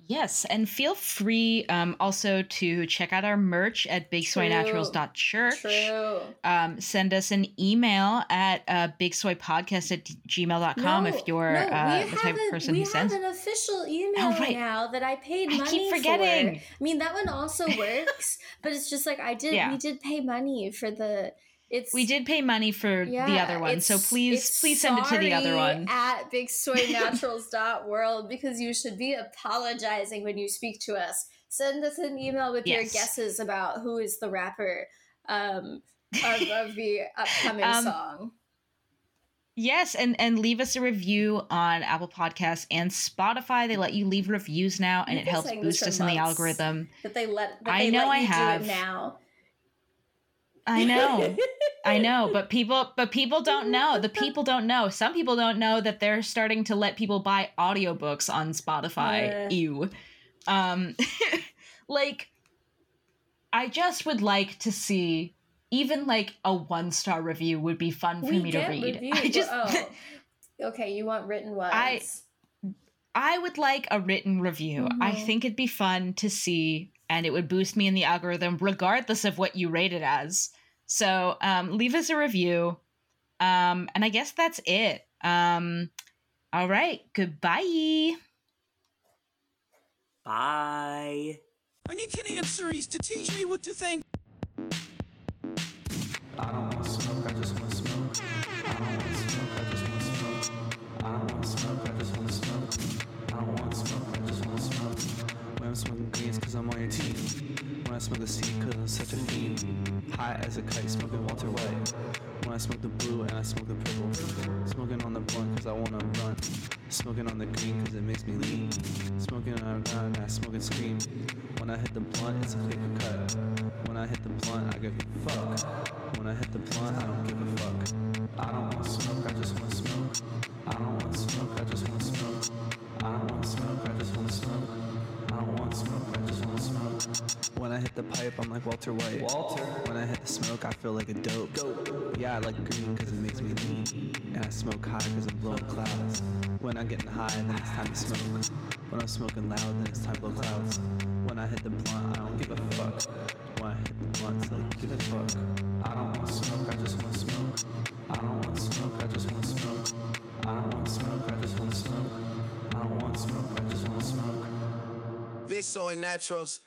Yes, and feel free um, also to check out our merch at bigsoynaturals.church. True. Um, send us an email at uh, bigsoypodcast at gmail.com if you're no, uh, the type have of person who sends. We have an official email Oh, right. now that I paid money I keep for. forgetting. I mean, that one also works, but it's just like I did. Yeah. We did pay money for the. It's We did pay money for the other one, so please please send it to the other one. at bigsoynaturals.world because you should be apologizing when you speak to us. Send us an email with your guesses about who is the rapper um, of, of the upcoming Um, song. Yes, and and leave us a review on Apple Podcasts and Spotify. They let you leave reviews now, and it helps boost us in the algorithm. That they let that I they know let I you have. do it now. I know. I know, but people but people don't know. The people don't know. Some people don't know that they're starting to let people buy audiobooks on Spotify. Uh. Ew. Um like I just would like to see even like a one-star review would be fun for we me to read. reviews. I just oh, okay. You want written ones? I- I would like a written review. I Mhm. think it'd be fun to see and it would boost me in the algorithm regardless of what you rate it as. So um, leave us a review. Um, and I guess that's it. Um, all right. Goodbye. Bye. I need Kenny and Cerise to teach me what to think. I don't want to smoke, I just want to smoke. I don't want to smoke, I just want smoke. I don't want smoke, I just want smoke. When I'm smoking greens cause I'm on your team. When I smoke the seed cause I'm such a fiend. High as a kite smoking Walter White. When I smoke the blue and I smoke the purple. Smoking on the blunt cause I wanna run. Smoking on the green cause it makes me lean. Smoking on the ground and I smoke and scream When I hit the blunt it's a paper cut. When I hit the blunt I give a fuck. When I hit the blunt I don't give a fuck. I don't wanna smoke I just wanna smoke. I don't wanna smoke I just wanna smoke. I don't wanna smoke I just wanna smoke. I don't want smoke, I just want smoke. When I hit the pipe, I'm like Walter White. Walter. When I hit the smoke, I feel like a dope. Dope. Yeah, I like green because it makes me lean. And I smoke high because I'm blowing clouds. When I'm getting high, then it's time to smoke. When I'm smoking loud, then it's time to blow clouds. When I hit the blunt, I don't give a fuck. When I hit the blunt, it's like, give a fuck. I don't want smoke, I just want smoke. I don't want smoke, I just want smoke. I don't want smoke, I just want smoke. I don't want smoke, Want and Naturals.